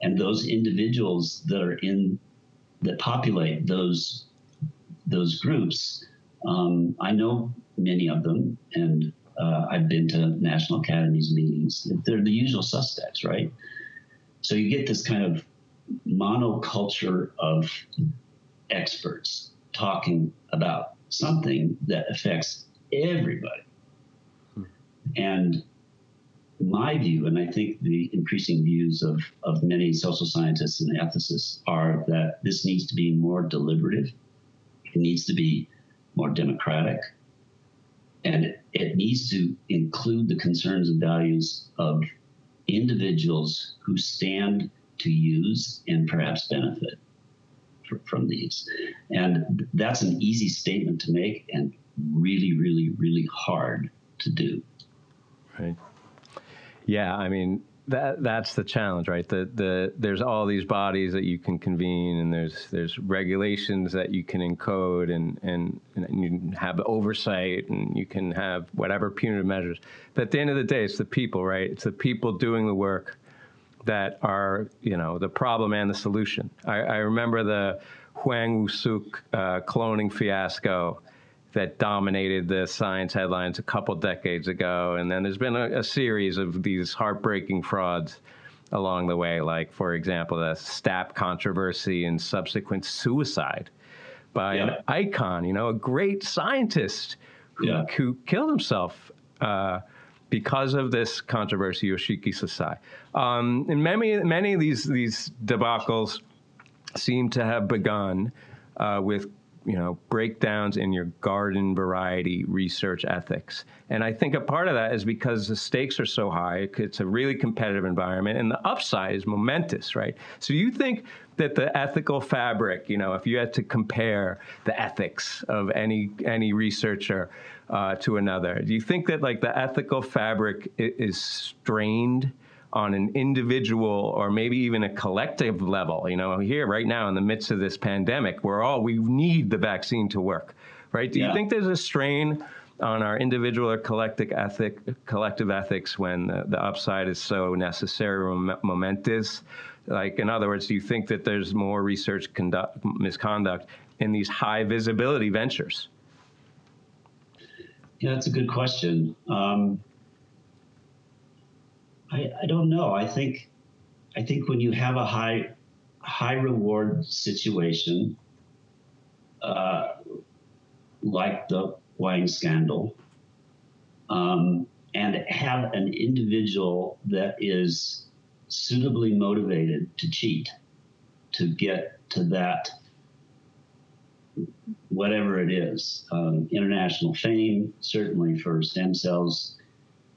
And those individuals that are in that populate those those groups, um, I know many of them, and uh, I've been to National Academies meetings. They're the usual suspects, right? So you get this kind of monoculture of experts talking about something that affects everybody. Hmm. And my view, and I think the increasing views of, of many social scientists and ethicists, are that this needs to be more deliberative, it needs to be more democratic, and it, it needs to include the concerns and values of individuals who stand to use and perhaps benefit from these. And that's an easy statement to make and really, really, really hard to do. Right. Yeah, I mean that that's the challenge, right? The the there's all these bodies that you can convene, and there's there's regulations that you can encode, and and, and you have oversight, and you can have whatever punitive measures. But at the end of the day, it's the people, right? It's the people doing the work that are you know the problem and the solution. I, I remember the Hwang Woo-suk uh, cloning fiasco that dominated the science headlines a couple decades ago. And then there's been a, a series of these heartbreaking frauds along the way, like, for example, the STAP controversy and subsequent suicide by yeah. an icon, you know, a great scientist who, yeah. who killed himself uh, because of this controversy, Yoshiki Sasai. Um, and many, many of these, these debacles seem to have begun uh, with you know breakdowns in your garden variety research ethics and i think a part of that is because the stakes are so high it's a really competitive environment and the upside is momentous right so you think that the ethical fabric you know if you had to compare the ethics of any any researcher uh, to another do you think that like the ethical fabric is strained on an individual or maybe even a collective level. You know, here right now in the midst of this pandemic, we're all we need the vaccine to work, right? Do yeah. you think there's a strain on our individual or collective ethic, collective ethics when the, the upside is so necessary or momentous? Like, in other words, do you think that there's more research conduct, misconduct in these high visibility ventures? Yeah, that's a good question. Um, I, I don't know. I think I think when you have a high high reward situation, uh, like the Hwang scandal, um, and have an individual that is suitably motivated to cheat to get to that whatever it is um, international fame certainly for stem cells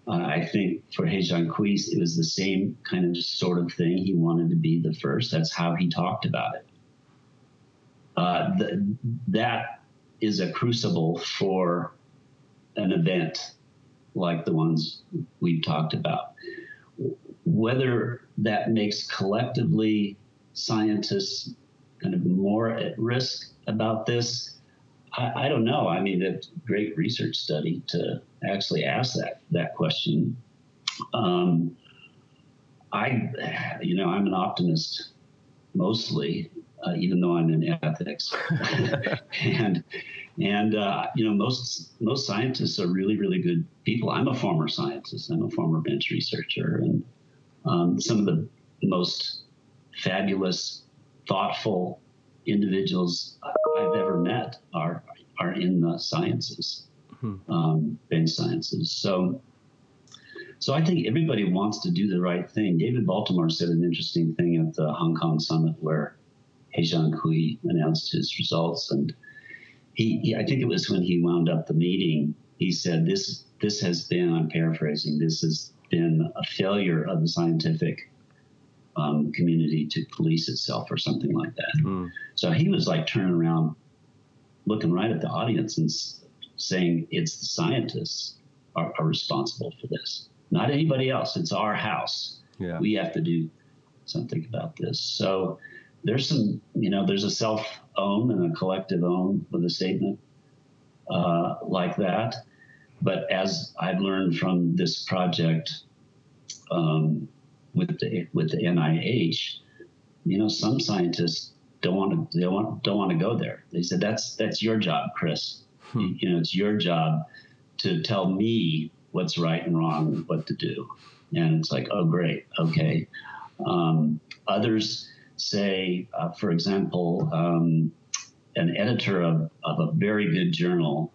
uh, I think for He Jiankui, it was the same kind of sort of thing. He wanted to be the first. That's how he talked about it. Uh, the, that is a crucible for an event like the ones we've talked about. Whether that makes collectively scientists kind of more at risk about this, I, I don't know. I mean, it's a great research study to actually ask that that question. Um, I, you know, I'm an optimist mostly, uh, even though I'm in ethics, and and uh, you know, most most scientists are really really good people. I'm a former scientist. I'm a former bench researcher, and um, some of the most fabulous, thoughtful individuals I've ever met are are in the sciences, hmm. um, bench sciences. So, so I think everybody wants to do the right thing. David Baltimore said an interesting thing at the Hong Kong summit where He Jiankui announced his results, and he, he, I think it was when he wound up the meeting. He said, "This this has been, I'm paraphrasing, this has been a failure of the scientific." Um, community to police itself or something like that. Mm. So he was like turning around looking right at the audience and saying it's the scientists are, are responsible for this, not anybody else. It's our house. Yeah. We have to do something about this. So there's some, you know, there's a self own and a collective own with a statement uh, like that. But as I've learned from this project um, with the with the NIH, you know, some scientists don't want to they want don't want to go there. They said that's that's your job, Chris. Hmm. You, know, it's your job to tell me what's right and wrong, what to do. And it's like, oh, great, okay. Um, others say, uh, for example, um, an editor of, of a very good journal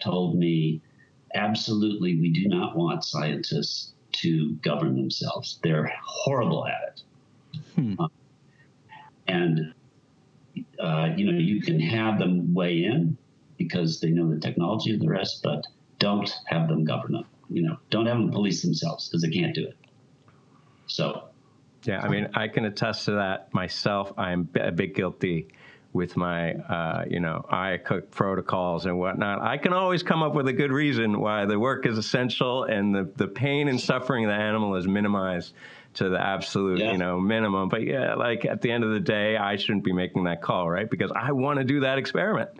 told me, absolutely, we do not want scientists to govern themselves. They're horrible at it. Hmm. Um, and uh, you know, you can have them weigh in because they know the technology and the rest, but don't have them govern them. You know, don't have them police themselves because they can't do it. So. Yeah, I mean, I can attest to that myself. I'm a bit guilty with my, uh, you know, I cook protocols and whatnot. I can always come up with a good reason why the work is essential and the, the pain and suffering of the animal is minimized to the absolute, yeah. you know, minimum. But yeah, like at the end of the day, I shouldn't be making that call, right? Because I want to do that experiment.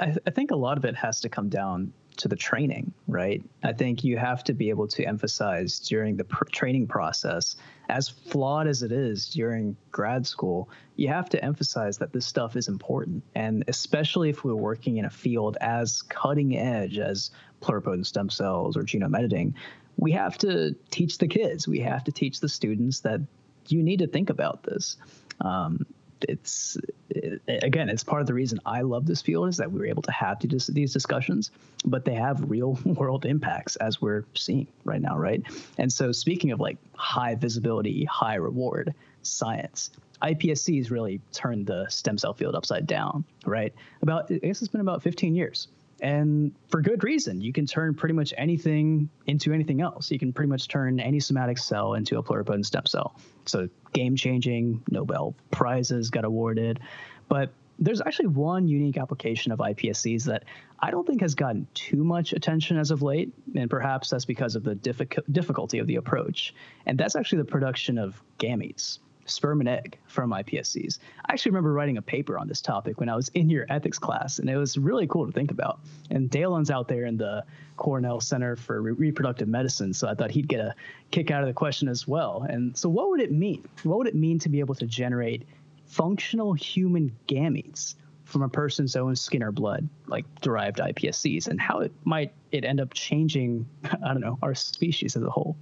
I, I think a lot of it has to come down to the training, right? I think you have to be able to emphasize during the pr- training process, as flawed as it is during grad school, you have to emphasize that this stuff is important. And especially if we're working in a field as cutting edge as pluripotent stem cells or genome editing, we have to teach the kids, we have to teach the students that you need to think about this. Um, it's it, again, it's part of the reason I love this field is that we were able to have these, these discussions, but they have real world impacts as we're seeing right now, right? And so, speaking of like high visibility, high reward science, iPSC has really turned the stem cell field upside down, right? About I guess it's been about 15 years and for good reason. You can turn pretty much anything into anything else. You can pretty much turn any somatic cell into a pluripotent stem cell. So game changing, Nobel prizes got awarded, but there's actually one unique application of iPSCs that I don't think has gotten too much attention as of late, and perhaps that's because of the difficulty of the approach. And that's actually the production of gametes sperm and egg from iPSCs. I actually remember writing a paper on this topic when I was in your ethics class, and it was really cool to think about. And Daylon's out there in the Cornell Center for Re- Reproductive Medicine, so I thought he'd get a kick out of the question as well. And so, what would it mean? What would it mean to be able to generate functional human gametes from a person's own skin or blood, like derived iPSCs, and how it might it end up changing, I don't know, our species as a whole?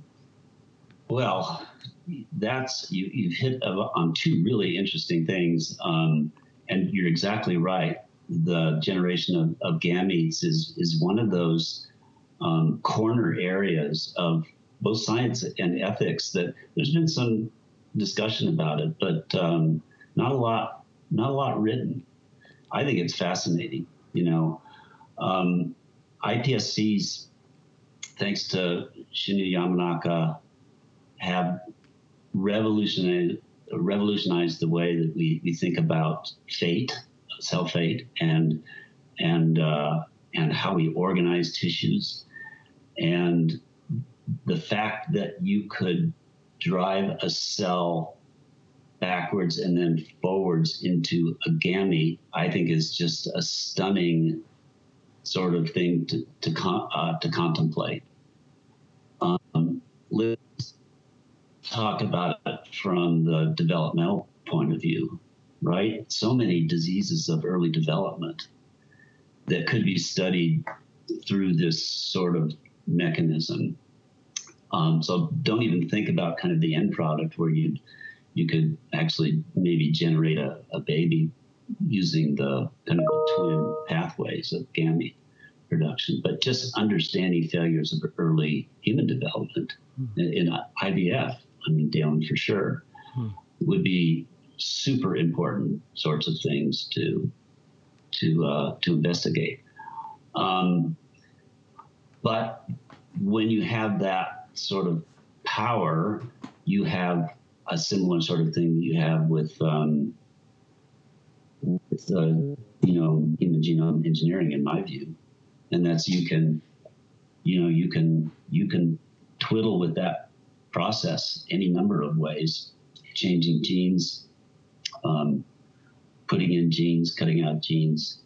Well, that's you, you've hit on two really interesting things, um, and you're exactly right. The generation of, of gametes is is one of those um, corner areas of both science and ethics that there's been some discussion about it, but um, not a lot, not a lot written. I think it's fascinating. You know, um, iPSCs, thanks to Shinya Yamanaka, have revolutionized revolutionized the way that we, we think about fate, cell fate, and and uh, and how we organize tissues, and the fact that you could drive a cell backwards and then forwards into a gamete, I think is just a stunning sort of thing to to, con- uh, to contemplate. Um, Liz talk about it from the developmental point of view, right? So many diseases of early development that could be studied through this sort of mechanism. Um, so don't even think about kind of the end product where you you could actually maybe generate a, a baby using the kind of the twin pathways of gamete production, but just understanding failures of early human development mm-hmm. in, in IVF I mean, Daylon for sure, hmm. would be super important sorts of things to to uh, to investigate. Um, but when you have that sort of power, you have a similar sort of thing that you have with um, with uh, you know human genome engineering, in my view, and that's you can you know you can you can twiddle with that process any number of ways, changing genes, um, putting in genes, cutting out genes.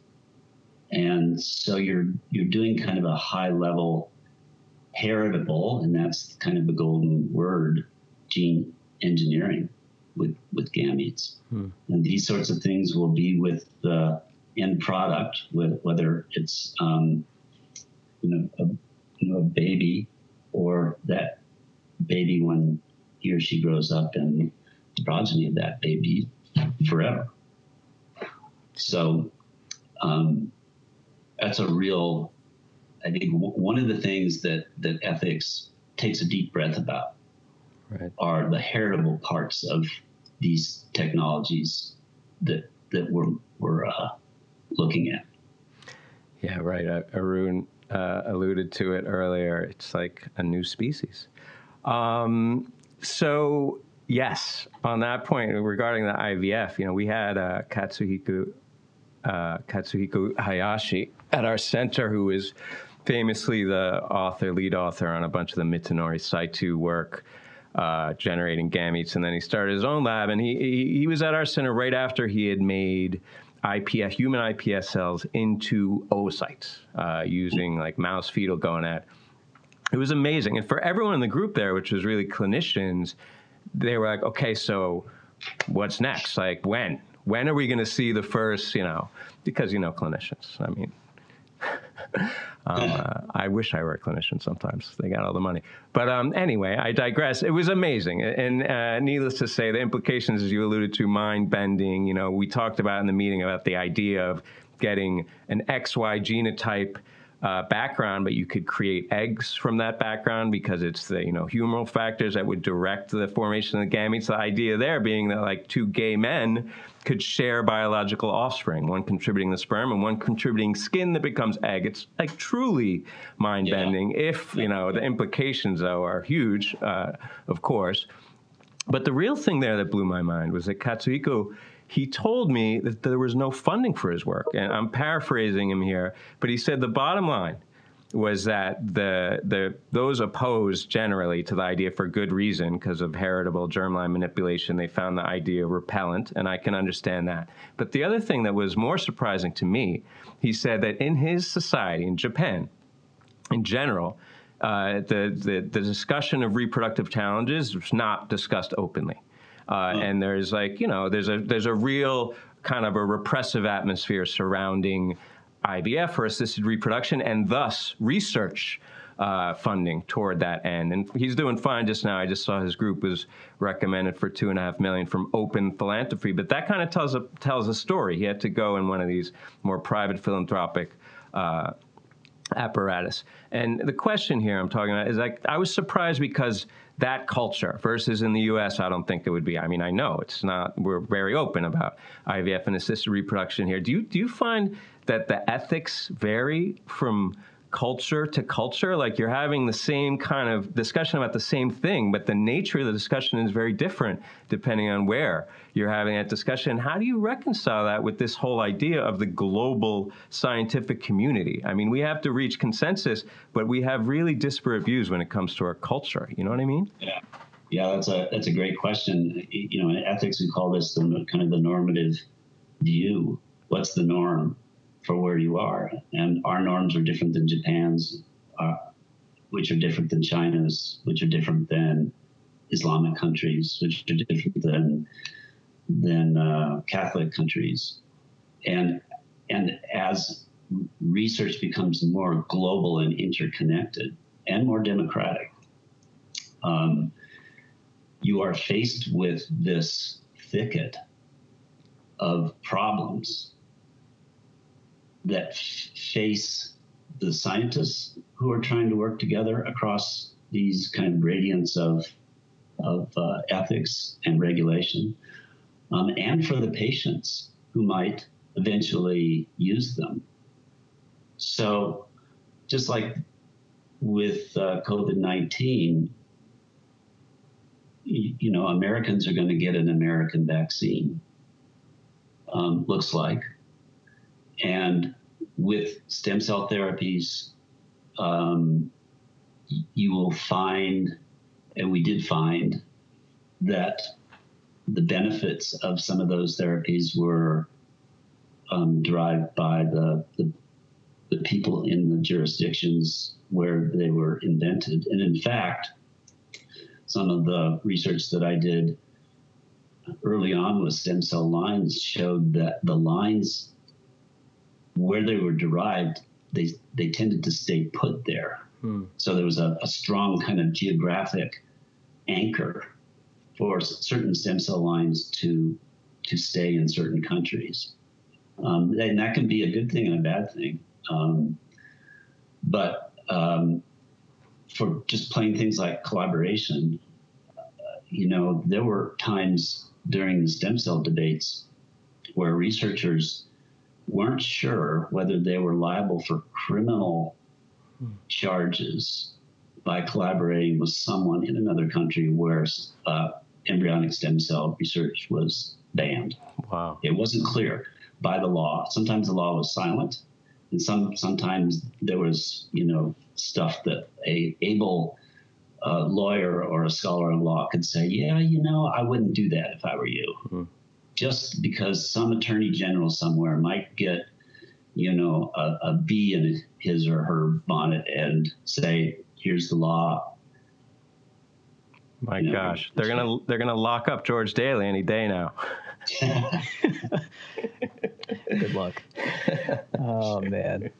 And so you're you're doing kind of a high level heritable, and that's kind of the golden word, gene engineering with with gametes. Hmm. And these sorts of things will be with the end product, with whether it's um, you know a, you know a baby or that baby when he or she grows up and the progeny of that baby forever. So um, that's a real, I think, w- one of the things that, that ethics takes a deep breath about right. are the heritable parts of these technologies that that we're, we're uh, looking at. Yeah, right. Uh, Arun uh, alluded to it earlier. It's like a new species. Um, so yes, on that point regarding the IVF, you know, we had uh, Katsuhiko uh, Katsuhiko Hayashi at our center, who is famously the author, lead author on a bunch of the Mitinori Saitou work. Uh, generating gametes, and then he started his own lab. And he, he, he was at our center right after he had made IPS, human iPS cells into oocytes uh, using like mouse fetal gonad. It was amazing. And for everyone in the group there, which was really clinicians, they were like, okay, so what's next? Like, when? When are we going to see the first, you know, because, you know, clinicians, I mean, um, uh, I wish I were a clinician sometimes. They got all the money. But um, anyway, I digress. It was amazing. And uh, needless to say, the implications, as you alluded to, mind bending, you know, we talked about in the meeting about the idea of getting an XY genotype uh, background, but you could create eggs from that background because it's the you know humoral factors that would direct the formation of the gametes. The idea there being that like two gay men could share biological offspring, one contributing the sperm and one contributing skin that becomes egg. It's like truly mind bending. Yeah. If you know the implications though are huge, uh, of course. But the real thing there that blew my mind was that Katsuhiko he told me that there was no funding for his work. And I'm paraphrasing him here, but he said the bottom line was that the the those opposed generally to the idea for good reason because of heritable germline manipulation they found the idea repellent and I can understand that but the other thing that was more surprising to me he said that in his society in Japan in general uh, the, the the discussion of reproductive challenges was not discussed openly uh, mm. And there's like, you know, there's a there's a real kind of a repressive atmosphere surrounding IVF or assisted reproduction, and thus research. Uh, funding toward that end, and he's doing fine just now. I just saw his group was recommended for two and a half million from Open Philanthropy, but that kind of tells a tells a story. He had to go in one of these more private philanthropic uh, apparatus. And the question here I'm talking about is like I was surprised because that culture versus in the US, I don't think it would be. I mean, I know it's not, we're very open about IVF and assisted reproduction here. Do you, do you find that the ethics vary from culture to culture. Like you're having the same kind of discussion about the same thing, but the nature of the discussion is very different depending on where you're having that discussion. How do you reconcile that with this whole idea of the global scientific community? I mean, we have to reach consensus, but we have really disparate views when it comes to our culture. You know what I mean? Yeah. Yeah, that's a that's a great question. You know, in ethics, we call this the kind of the normative view. What's the norm? For where you are. And our norms are different than Japan's, uh, which are different than China's, which are different than Islamic countries, which are different than than uh, Catholic countries. And and as research becomes more global and interconnected and more democratic, um, you are faced with this thicket of problems that face the scientists who are trying to work together across these kind of gradients of of uh, ethics and regulation, um, and for the patients who might eventually use them. So, just like with uh, COVID 19, you, know, Americans are going to get an American vaccine, um, looks like. And with stem cell therapies, um, you will find, and we did find, that the benefits of some of those therapies were um, derived by the, the, the people in the jurisdictions where they were invented. And in fact, some of the research that I did early on with stem cell lines showed that the lines where they were derived, they they tended to stay put there. Hmm. So there was a, a, strong kind of geographic anchor for certain stem cell lines to to stay in certain countries, um, and that can be a good thing and a bad thing. Um, but um, for just plain things like collaboration, uh, you know, there were times during the stem cell debates where researchers weren't sure whether they were liable for criminal hmm. charges by collaborating with someone in another country where uh, embryonic stem cell research was banned. Wow. It wasn't clear by the law. Sometimes the law was silent, and some sometimes there was, you know, stuff that a able uh, lawyer or a scholar in law could say, yeah, you know, I wouldn't do that if I were you. Mm-hmm. Just because some attorney general somewhere might get, you know, a, a bee in his or her bonnet and say, "Here's the law." My you gosh, they're gonna they're gonna lock up George Daly any day now. Good luck. Oh man.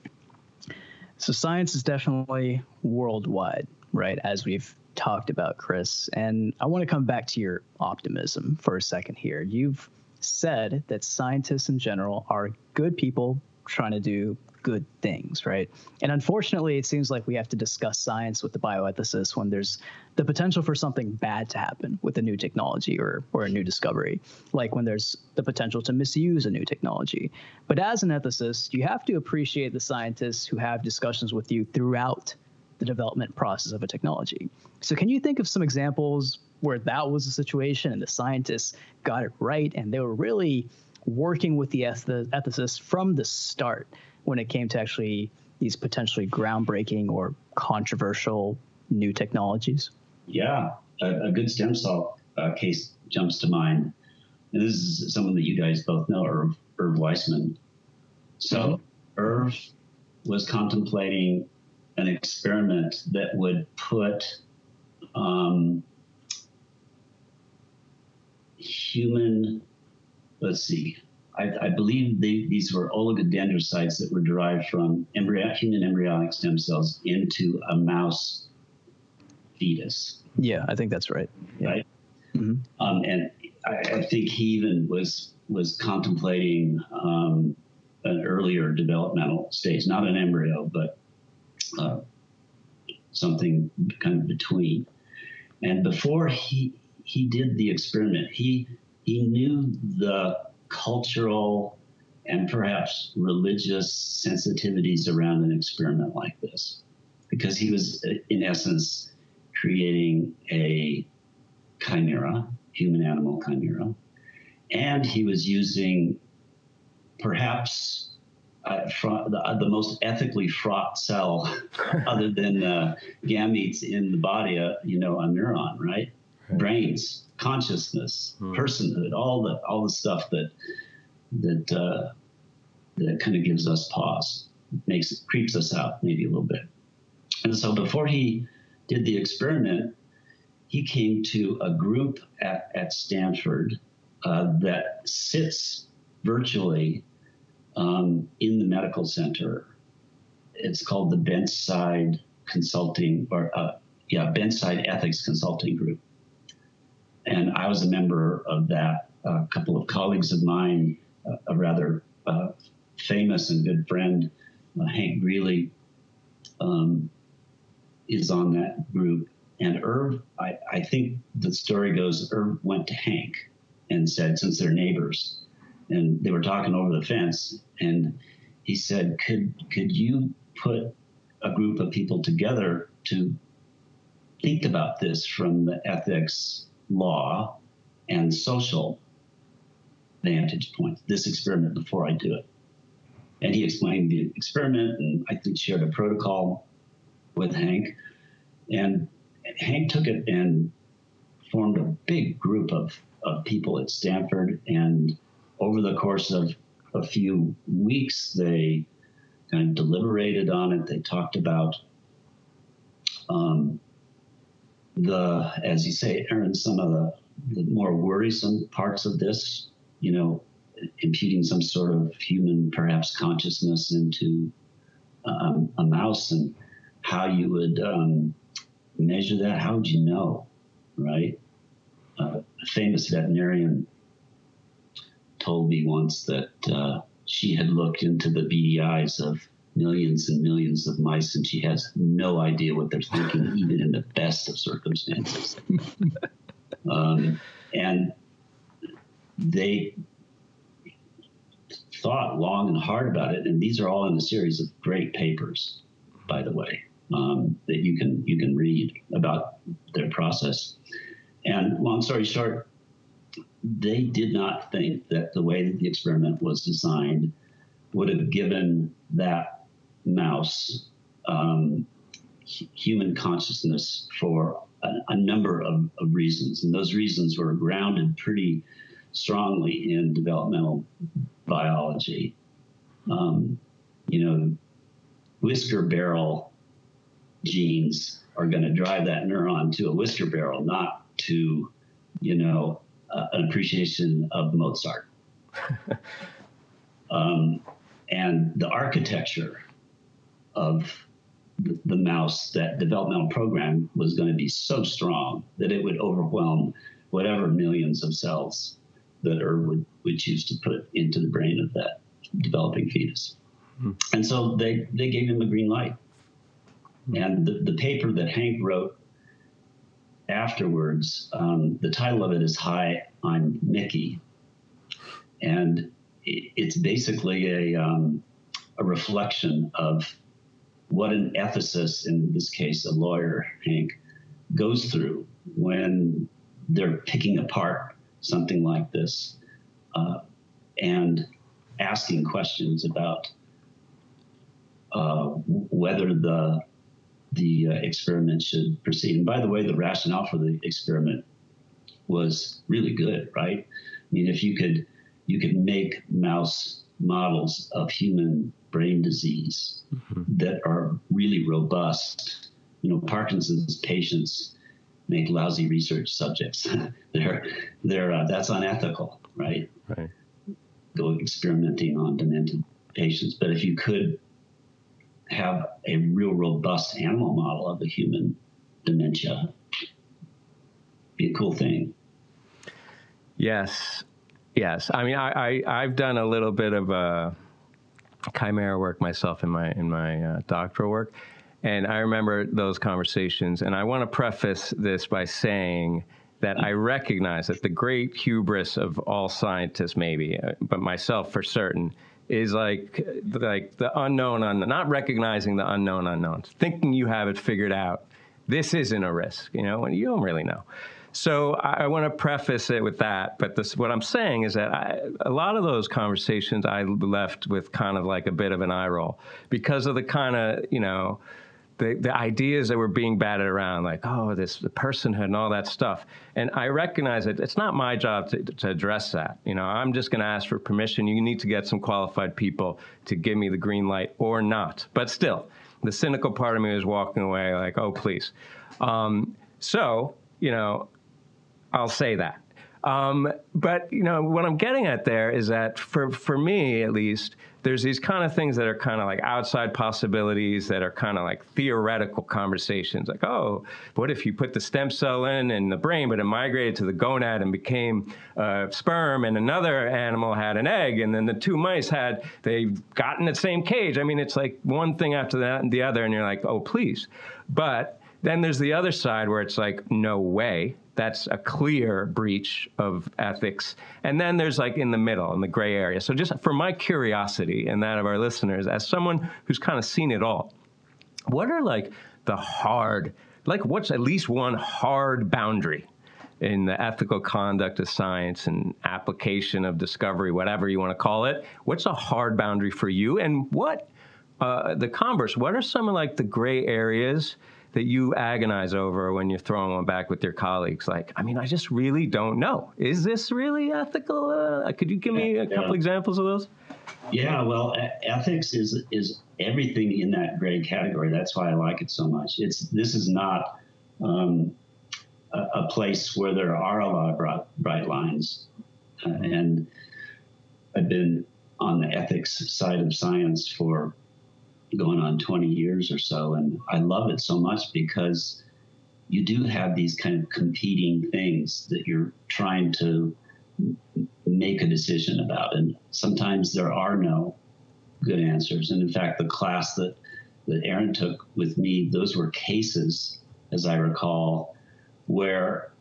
So science is definitely worldwide, right? As we've talked about, Chris. And I want to come back to your optimism for a second here. You've said that scientists in general are good people trying to do good things, right? And unfortunately, it seems like we have to discuss science with the bioethicists when there's the potential for something bad to happen with a new technology or, or a new discovery, like when there's the potential to misuse a new technology. But as an ethicist, you have to appreciate the scientists who have discussions with you throughout the development process of a technology. So, can you think of some examples where that was the situation and the scientists got it right and they were really working with the ethicists from the start when it came to actually these potentially groundbreaking or controversial new technologies? Yeah, a, a good stem cell uh, case jumps to mind. And this is someone that you guys both know, Irv, Irv Weissman. So, mm-hmm. Irv was contemplating an experiment that would put um, human, let's see, I, I believe they, these were oligodendrocytes that were derived from embryo, human embryonic stem cells into a mouse fetus. Yeah, I think that's right. Yeah. Right. Mm-hmm. Um, and I, I, think he even was was contemplating um, an earlier developmental stage, not an embryo, but uh, something kind of between. And before he he did the experiment, he he knew the cultural and perhaps religious sensitivities around an experiment like this, because he was in essence creating a chimera, human animal chimera, and he was using perhaps uh, the, the, most ethically fraught cell other than uh, gametes in the body, uh, you know, a neuron, right? Brains, consciousness, hmm. personhood, all the all the stuff that that uh, that kind of gives us pause, makes creeps us out maybe a little bit. And so before he did the experiment, he came to a group at, at Stanford uh, that sits virtually um, in the medical center. It's called the Benchside Consulting, or uh, yeah, Benchside Ethics Consulting Group. And I was a member of that. A couple of colleagues of mine, a rather uh, famous and good friend, uh, Hank Greely, um, is on that group. And Irv, I, I think the story goes, Irv went to Hank and said, since they're neighbors, and they were talking over the fence, and he said, "Could could you put a group of people together to think about this from the ethics, law, and social vantage point? This experiment before I do it." And he explained the experiment, and I think shared a protocol with Hank, and Hank took it and formed a big group of, of people at Stanford and over the course of a few weeks, they kind of deliberated on it. They talked about um, the, as you say, Aaron, some of the, the more worrisome parts of this, you know, imputing some sort of human, perhaps consciousness into um, a mouse and how you would um, measure that. How would you know, right? Uh, a famous veterinarian told me once that uh, she had looked into the beady eyes of millions and millions of mice and she has no idea what they're thinking, even in the best of circumstances. um, and they thought long and hard about it, and these are all in a series of great papers, by the way, um, that you can you can read about their process. And long story short, they did not think that the way that the experiment was designed would have given that mouse um, human consciousness for a, a number of, of, reasons. And those reasons were grounded pretty strongly in developmental biology. Um, you know, whisker barrel genes are going to drive that neuron to a whisker barrel, not to, you know, uh, an appreciation of Mozart. um, and the architecture of the, the mouse, that developmental program was going to be so strong that it would overwhelm whatever millions of cells that Irv would, would choose to put into the brain of that developing fetus. Hmm. And so they, they gave him a green light. Hmm. And the, the paper that Hank wrote afterwards, um, the title of it is Hi, I'm Mickey. And it's basically a, um, a reflection of what an ethicist, in this case, a lawyer, Hank, goes through when they're picking apart something like this uh, and asking questions about uh, whether the the uh, experiment should proceed. And by the way, the rationale for the experiment was really good, right? I mean, if you could you could make mouse models of human brain disease mm-hmm. that are really robust. You know, Parkinson's patients make lousy research subjects. they're they're uh, that's unethical, right? Right. Go experimenting on demented patients, but if you could have a real robust animal model of the human dementia, be a cool thing. Yes, yes. I mean, I, I have done a little bit of uh, chimera work myself in my in my uh, doctoral work, and I remember those conversations. And I want to preface this by saying that I recognize that the great hubris of all scientists, maybe, uh, but myself for certain, is like like the unknown unknown, not recognizing the unknown unknowns, thinking you have it figured out. This isn't a risk, you know, and you don't really know. So I, I want to preface it with that. But this, what I'm saying is that I, a lot of those conversations I left with kind of like a bit of an eye roll because of the kind of you know the, the ideas that were being batted around, like, oh, this personhood and all that stuff. And I recognize that it's not my job to, to address that. You know, I'm just going to ask for permission. You need to get some qualified people to give me the green light or not. But still, the cynical part of me is walking away like, oh, please. Um, so, you know, I'll say that. Um, but you know what I'm getting at there is that for for me at least, there's these kind of things that are kind of like outside possibilities that are kind of like theoretical conversations. Like, oh, what if you put the stem cell in in the brain, but it migrated to the gonad and became uh, sperm, and another animal had an egg, and then the two mice had they got in the same cage. I mean, it's like one thing after that and the other, and you're like, oh, please. But then there's the other side where it's like, no way that's a clear breach of ethics. And then there's like in the middle, in the gray area. So just for my curiosity and that of our listeners, as someone who's kind of seen it all, what are like the hard, like what's at least one hard boundary in the ethical conduct of science and application of discovery, whatever you want to call it? What's a hard boundary for you? And what, uh, the converse, what are some of like the gray areas? That you agonize over when you're throwing one back with your colleagues? Like, I mean, I just really don't know. Is this really ethical? Uh, could you give me a couple yeah. examples of those? Yeah, well, ethics is is everything in that gray category. That's why I like it so much. It's this is not um, a, a, place where there are a lot of bright, bright lines, uh, and I've been on the ethics side of science for going on 20 years or so. And I love it so much because you do have these kind of competing things that you're trying to make a decision about. And sometimes there are no good answers. And in fact, the class that, that Aaron took with me, those were cases, as I recall, where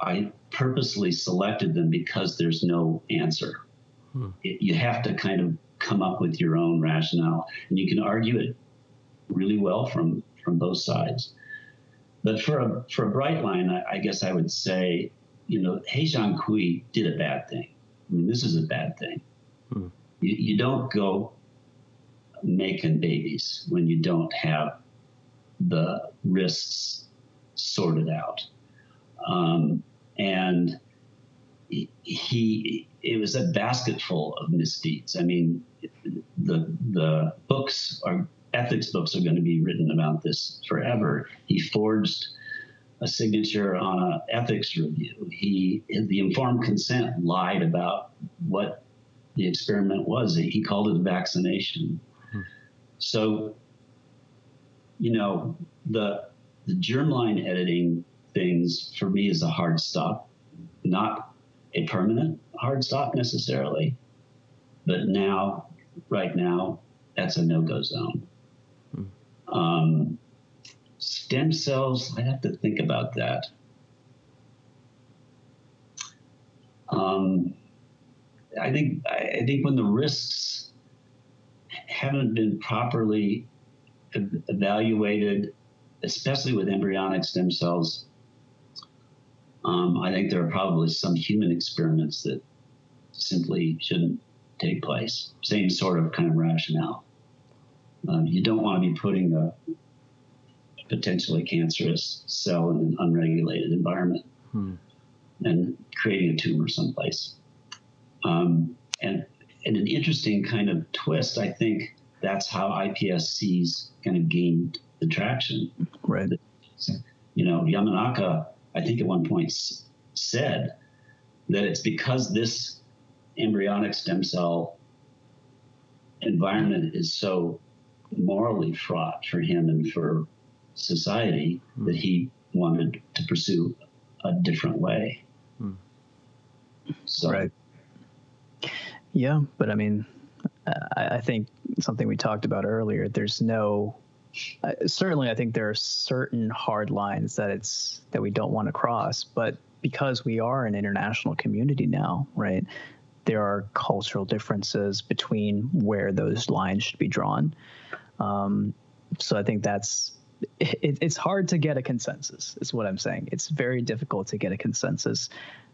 I purposely selected them because there's no answer. Hmm. It, you have to kind of come up with your own rationale, and you can argue it really well from from both sides. But for a for a bright line, I, I guess I would say, you know, He Jiankui did a bad thing. I mean, this is a bad thing. Hmm. You, you don't go making babies when you don't have the risks sorted out. Um, and he it was a basket full of misdeeds. I mean, the the books are ethics books are going to be written about this forever. He forged a signature on an ethics review. He the informed consent lied about what the experiment was. He called it a vaccination. Hmm. So, you know, the the germline editing things for me is a hard stop, not a permanent hard stop necessarily, but now, right now, that's a no go zone. Hmm. Um, stem cells, I have to think about that. Um, I think I think when the risks haven't been properly evaluated, especially with embryonic stem cells, um, I think there are probably some human experiments that simply shouldn't take place. Same sort of kind of rationale. Um, you don't want to be putting a potentially cancerous cell in an unregulated environment hmm. and creating a tumor someplace. Um, and, and an interesting kind of twist, I think that's how iPSCs kind of gained the traction. Right. You know, Yamanaka I think at one point said that it's because this embryonic stem cell environment is so morally fraught for him and for society mm. that he wanted to pursue a different way. Mm. So, right. Yeah, but I mean, I, I think something we talked about earlier. There's no uh, certainly, I think there are certain hard lines that it's that we don't want to cross, but because we are an international community now, right? There are cultural differences between where those lines should be drawn. Um, so I think that's it, it's hard to get a consensus. Is what I'm saying. It's very difficult to get a consensus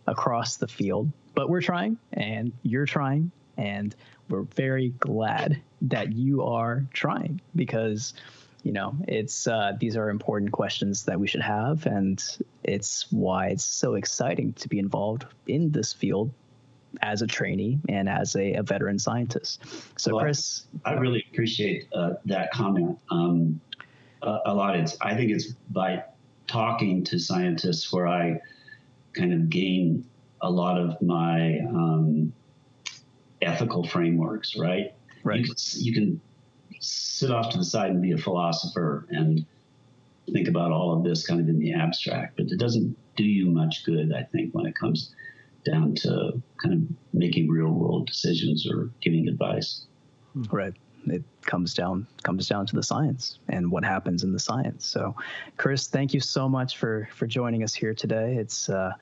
across the field, but we're trying, and you're trying, and we're very glad that you are trying because you know it's uh, these are important questions that we should have and it's why it's so exciting to be involved in this field as a trainee and as a, a veteran scientist. So well, chris i really appreciate uh, that comment um, uh, a lot. It's i think it's by talking to scientists where i kind of gain a lot of my um, ethical frameworks right? Right. you can, you can sit off to the side and be a philosopher and think about all of this kind of in the abstract, but it doesn't do you much good, I think, when it comes down to kind of making real world decisions or giving advice. Right. It comes down comes down to the science and what happens in the science. So, Chris, thank you so much for for joining us here today. It's uh,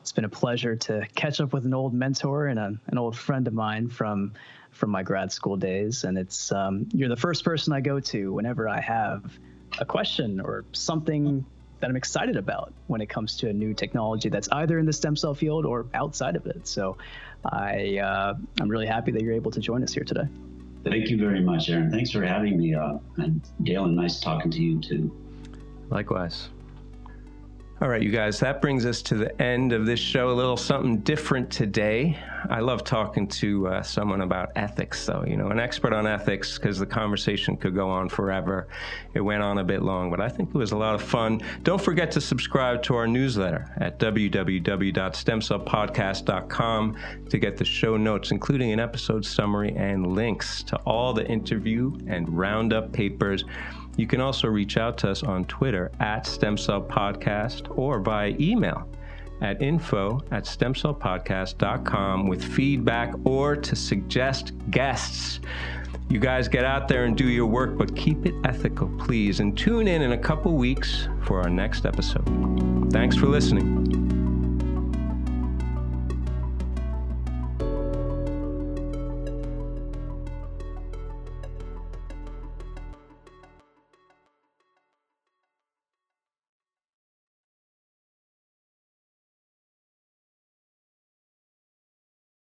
it's been a pleasure to catch up with an old mentor and a, an old friend of mine from from my grad school days, and it's um, you're the first person I go to whenever I have a question or something that I'm excited about when it comes to a new technology that's either in the stem cell field or outside of it. So I uh, I'm really happy that you're able to join us here today. Thank you very much, Aaron. Thanks for having me. Uh, and Daylon, nice talking to you too. Likewise. All right, you guys, that brings us to the end of this show. A little something different today. I love talking to uh, someone about ethics, though, you know, an expert on ethics, because the conversation could go on forever. It went on a bit long, but I think it was a lot of fun. Don't forget to subscribe to our newsletter at www.stemcellpodcast.com to get the show notes, including an episode summary and links to all the interview and roundup papers you can also reach out to us on Twitter at Stem Cell Podcast or by email at info at stemcellpodcast.com with feedback or to suggest guests. You guys get out there and do your work, but keep it ethical, please. And tune in in a couple weeks for our next episode. Thanks for listening.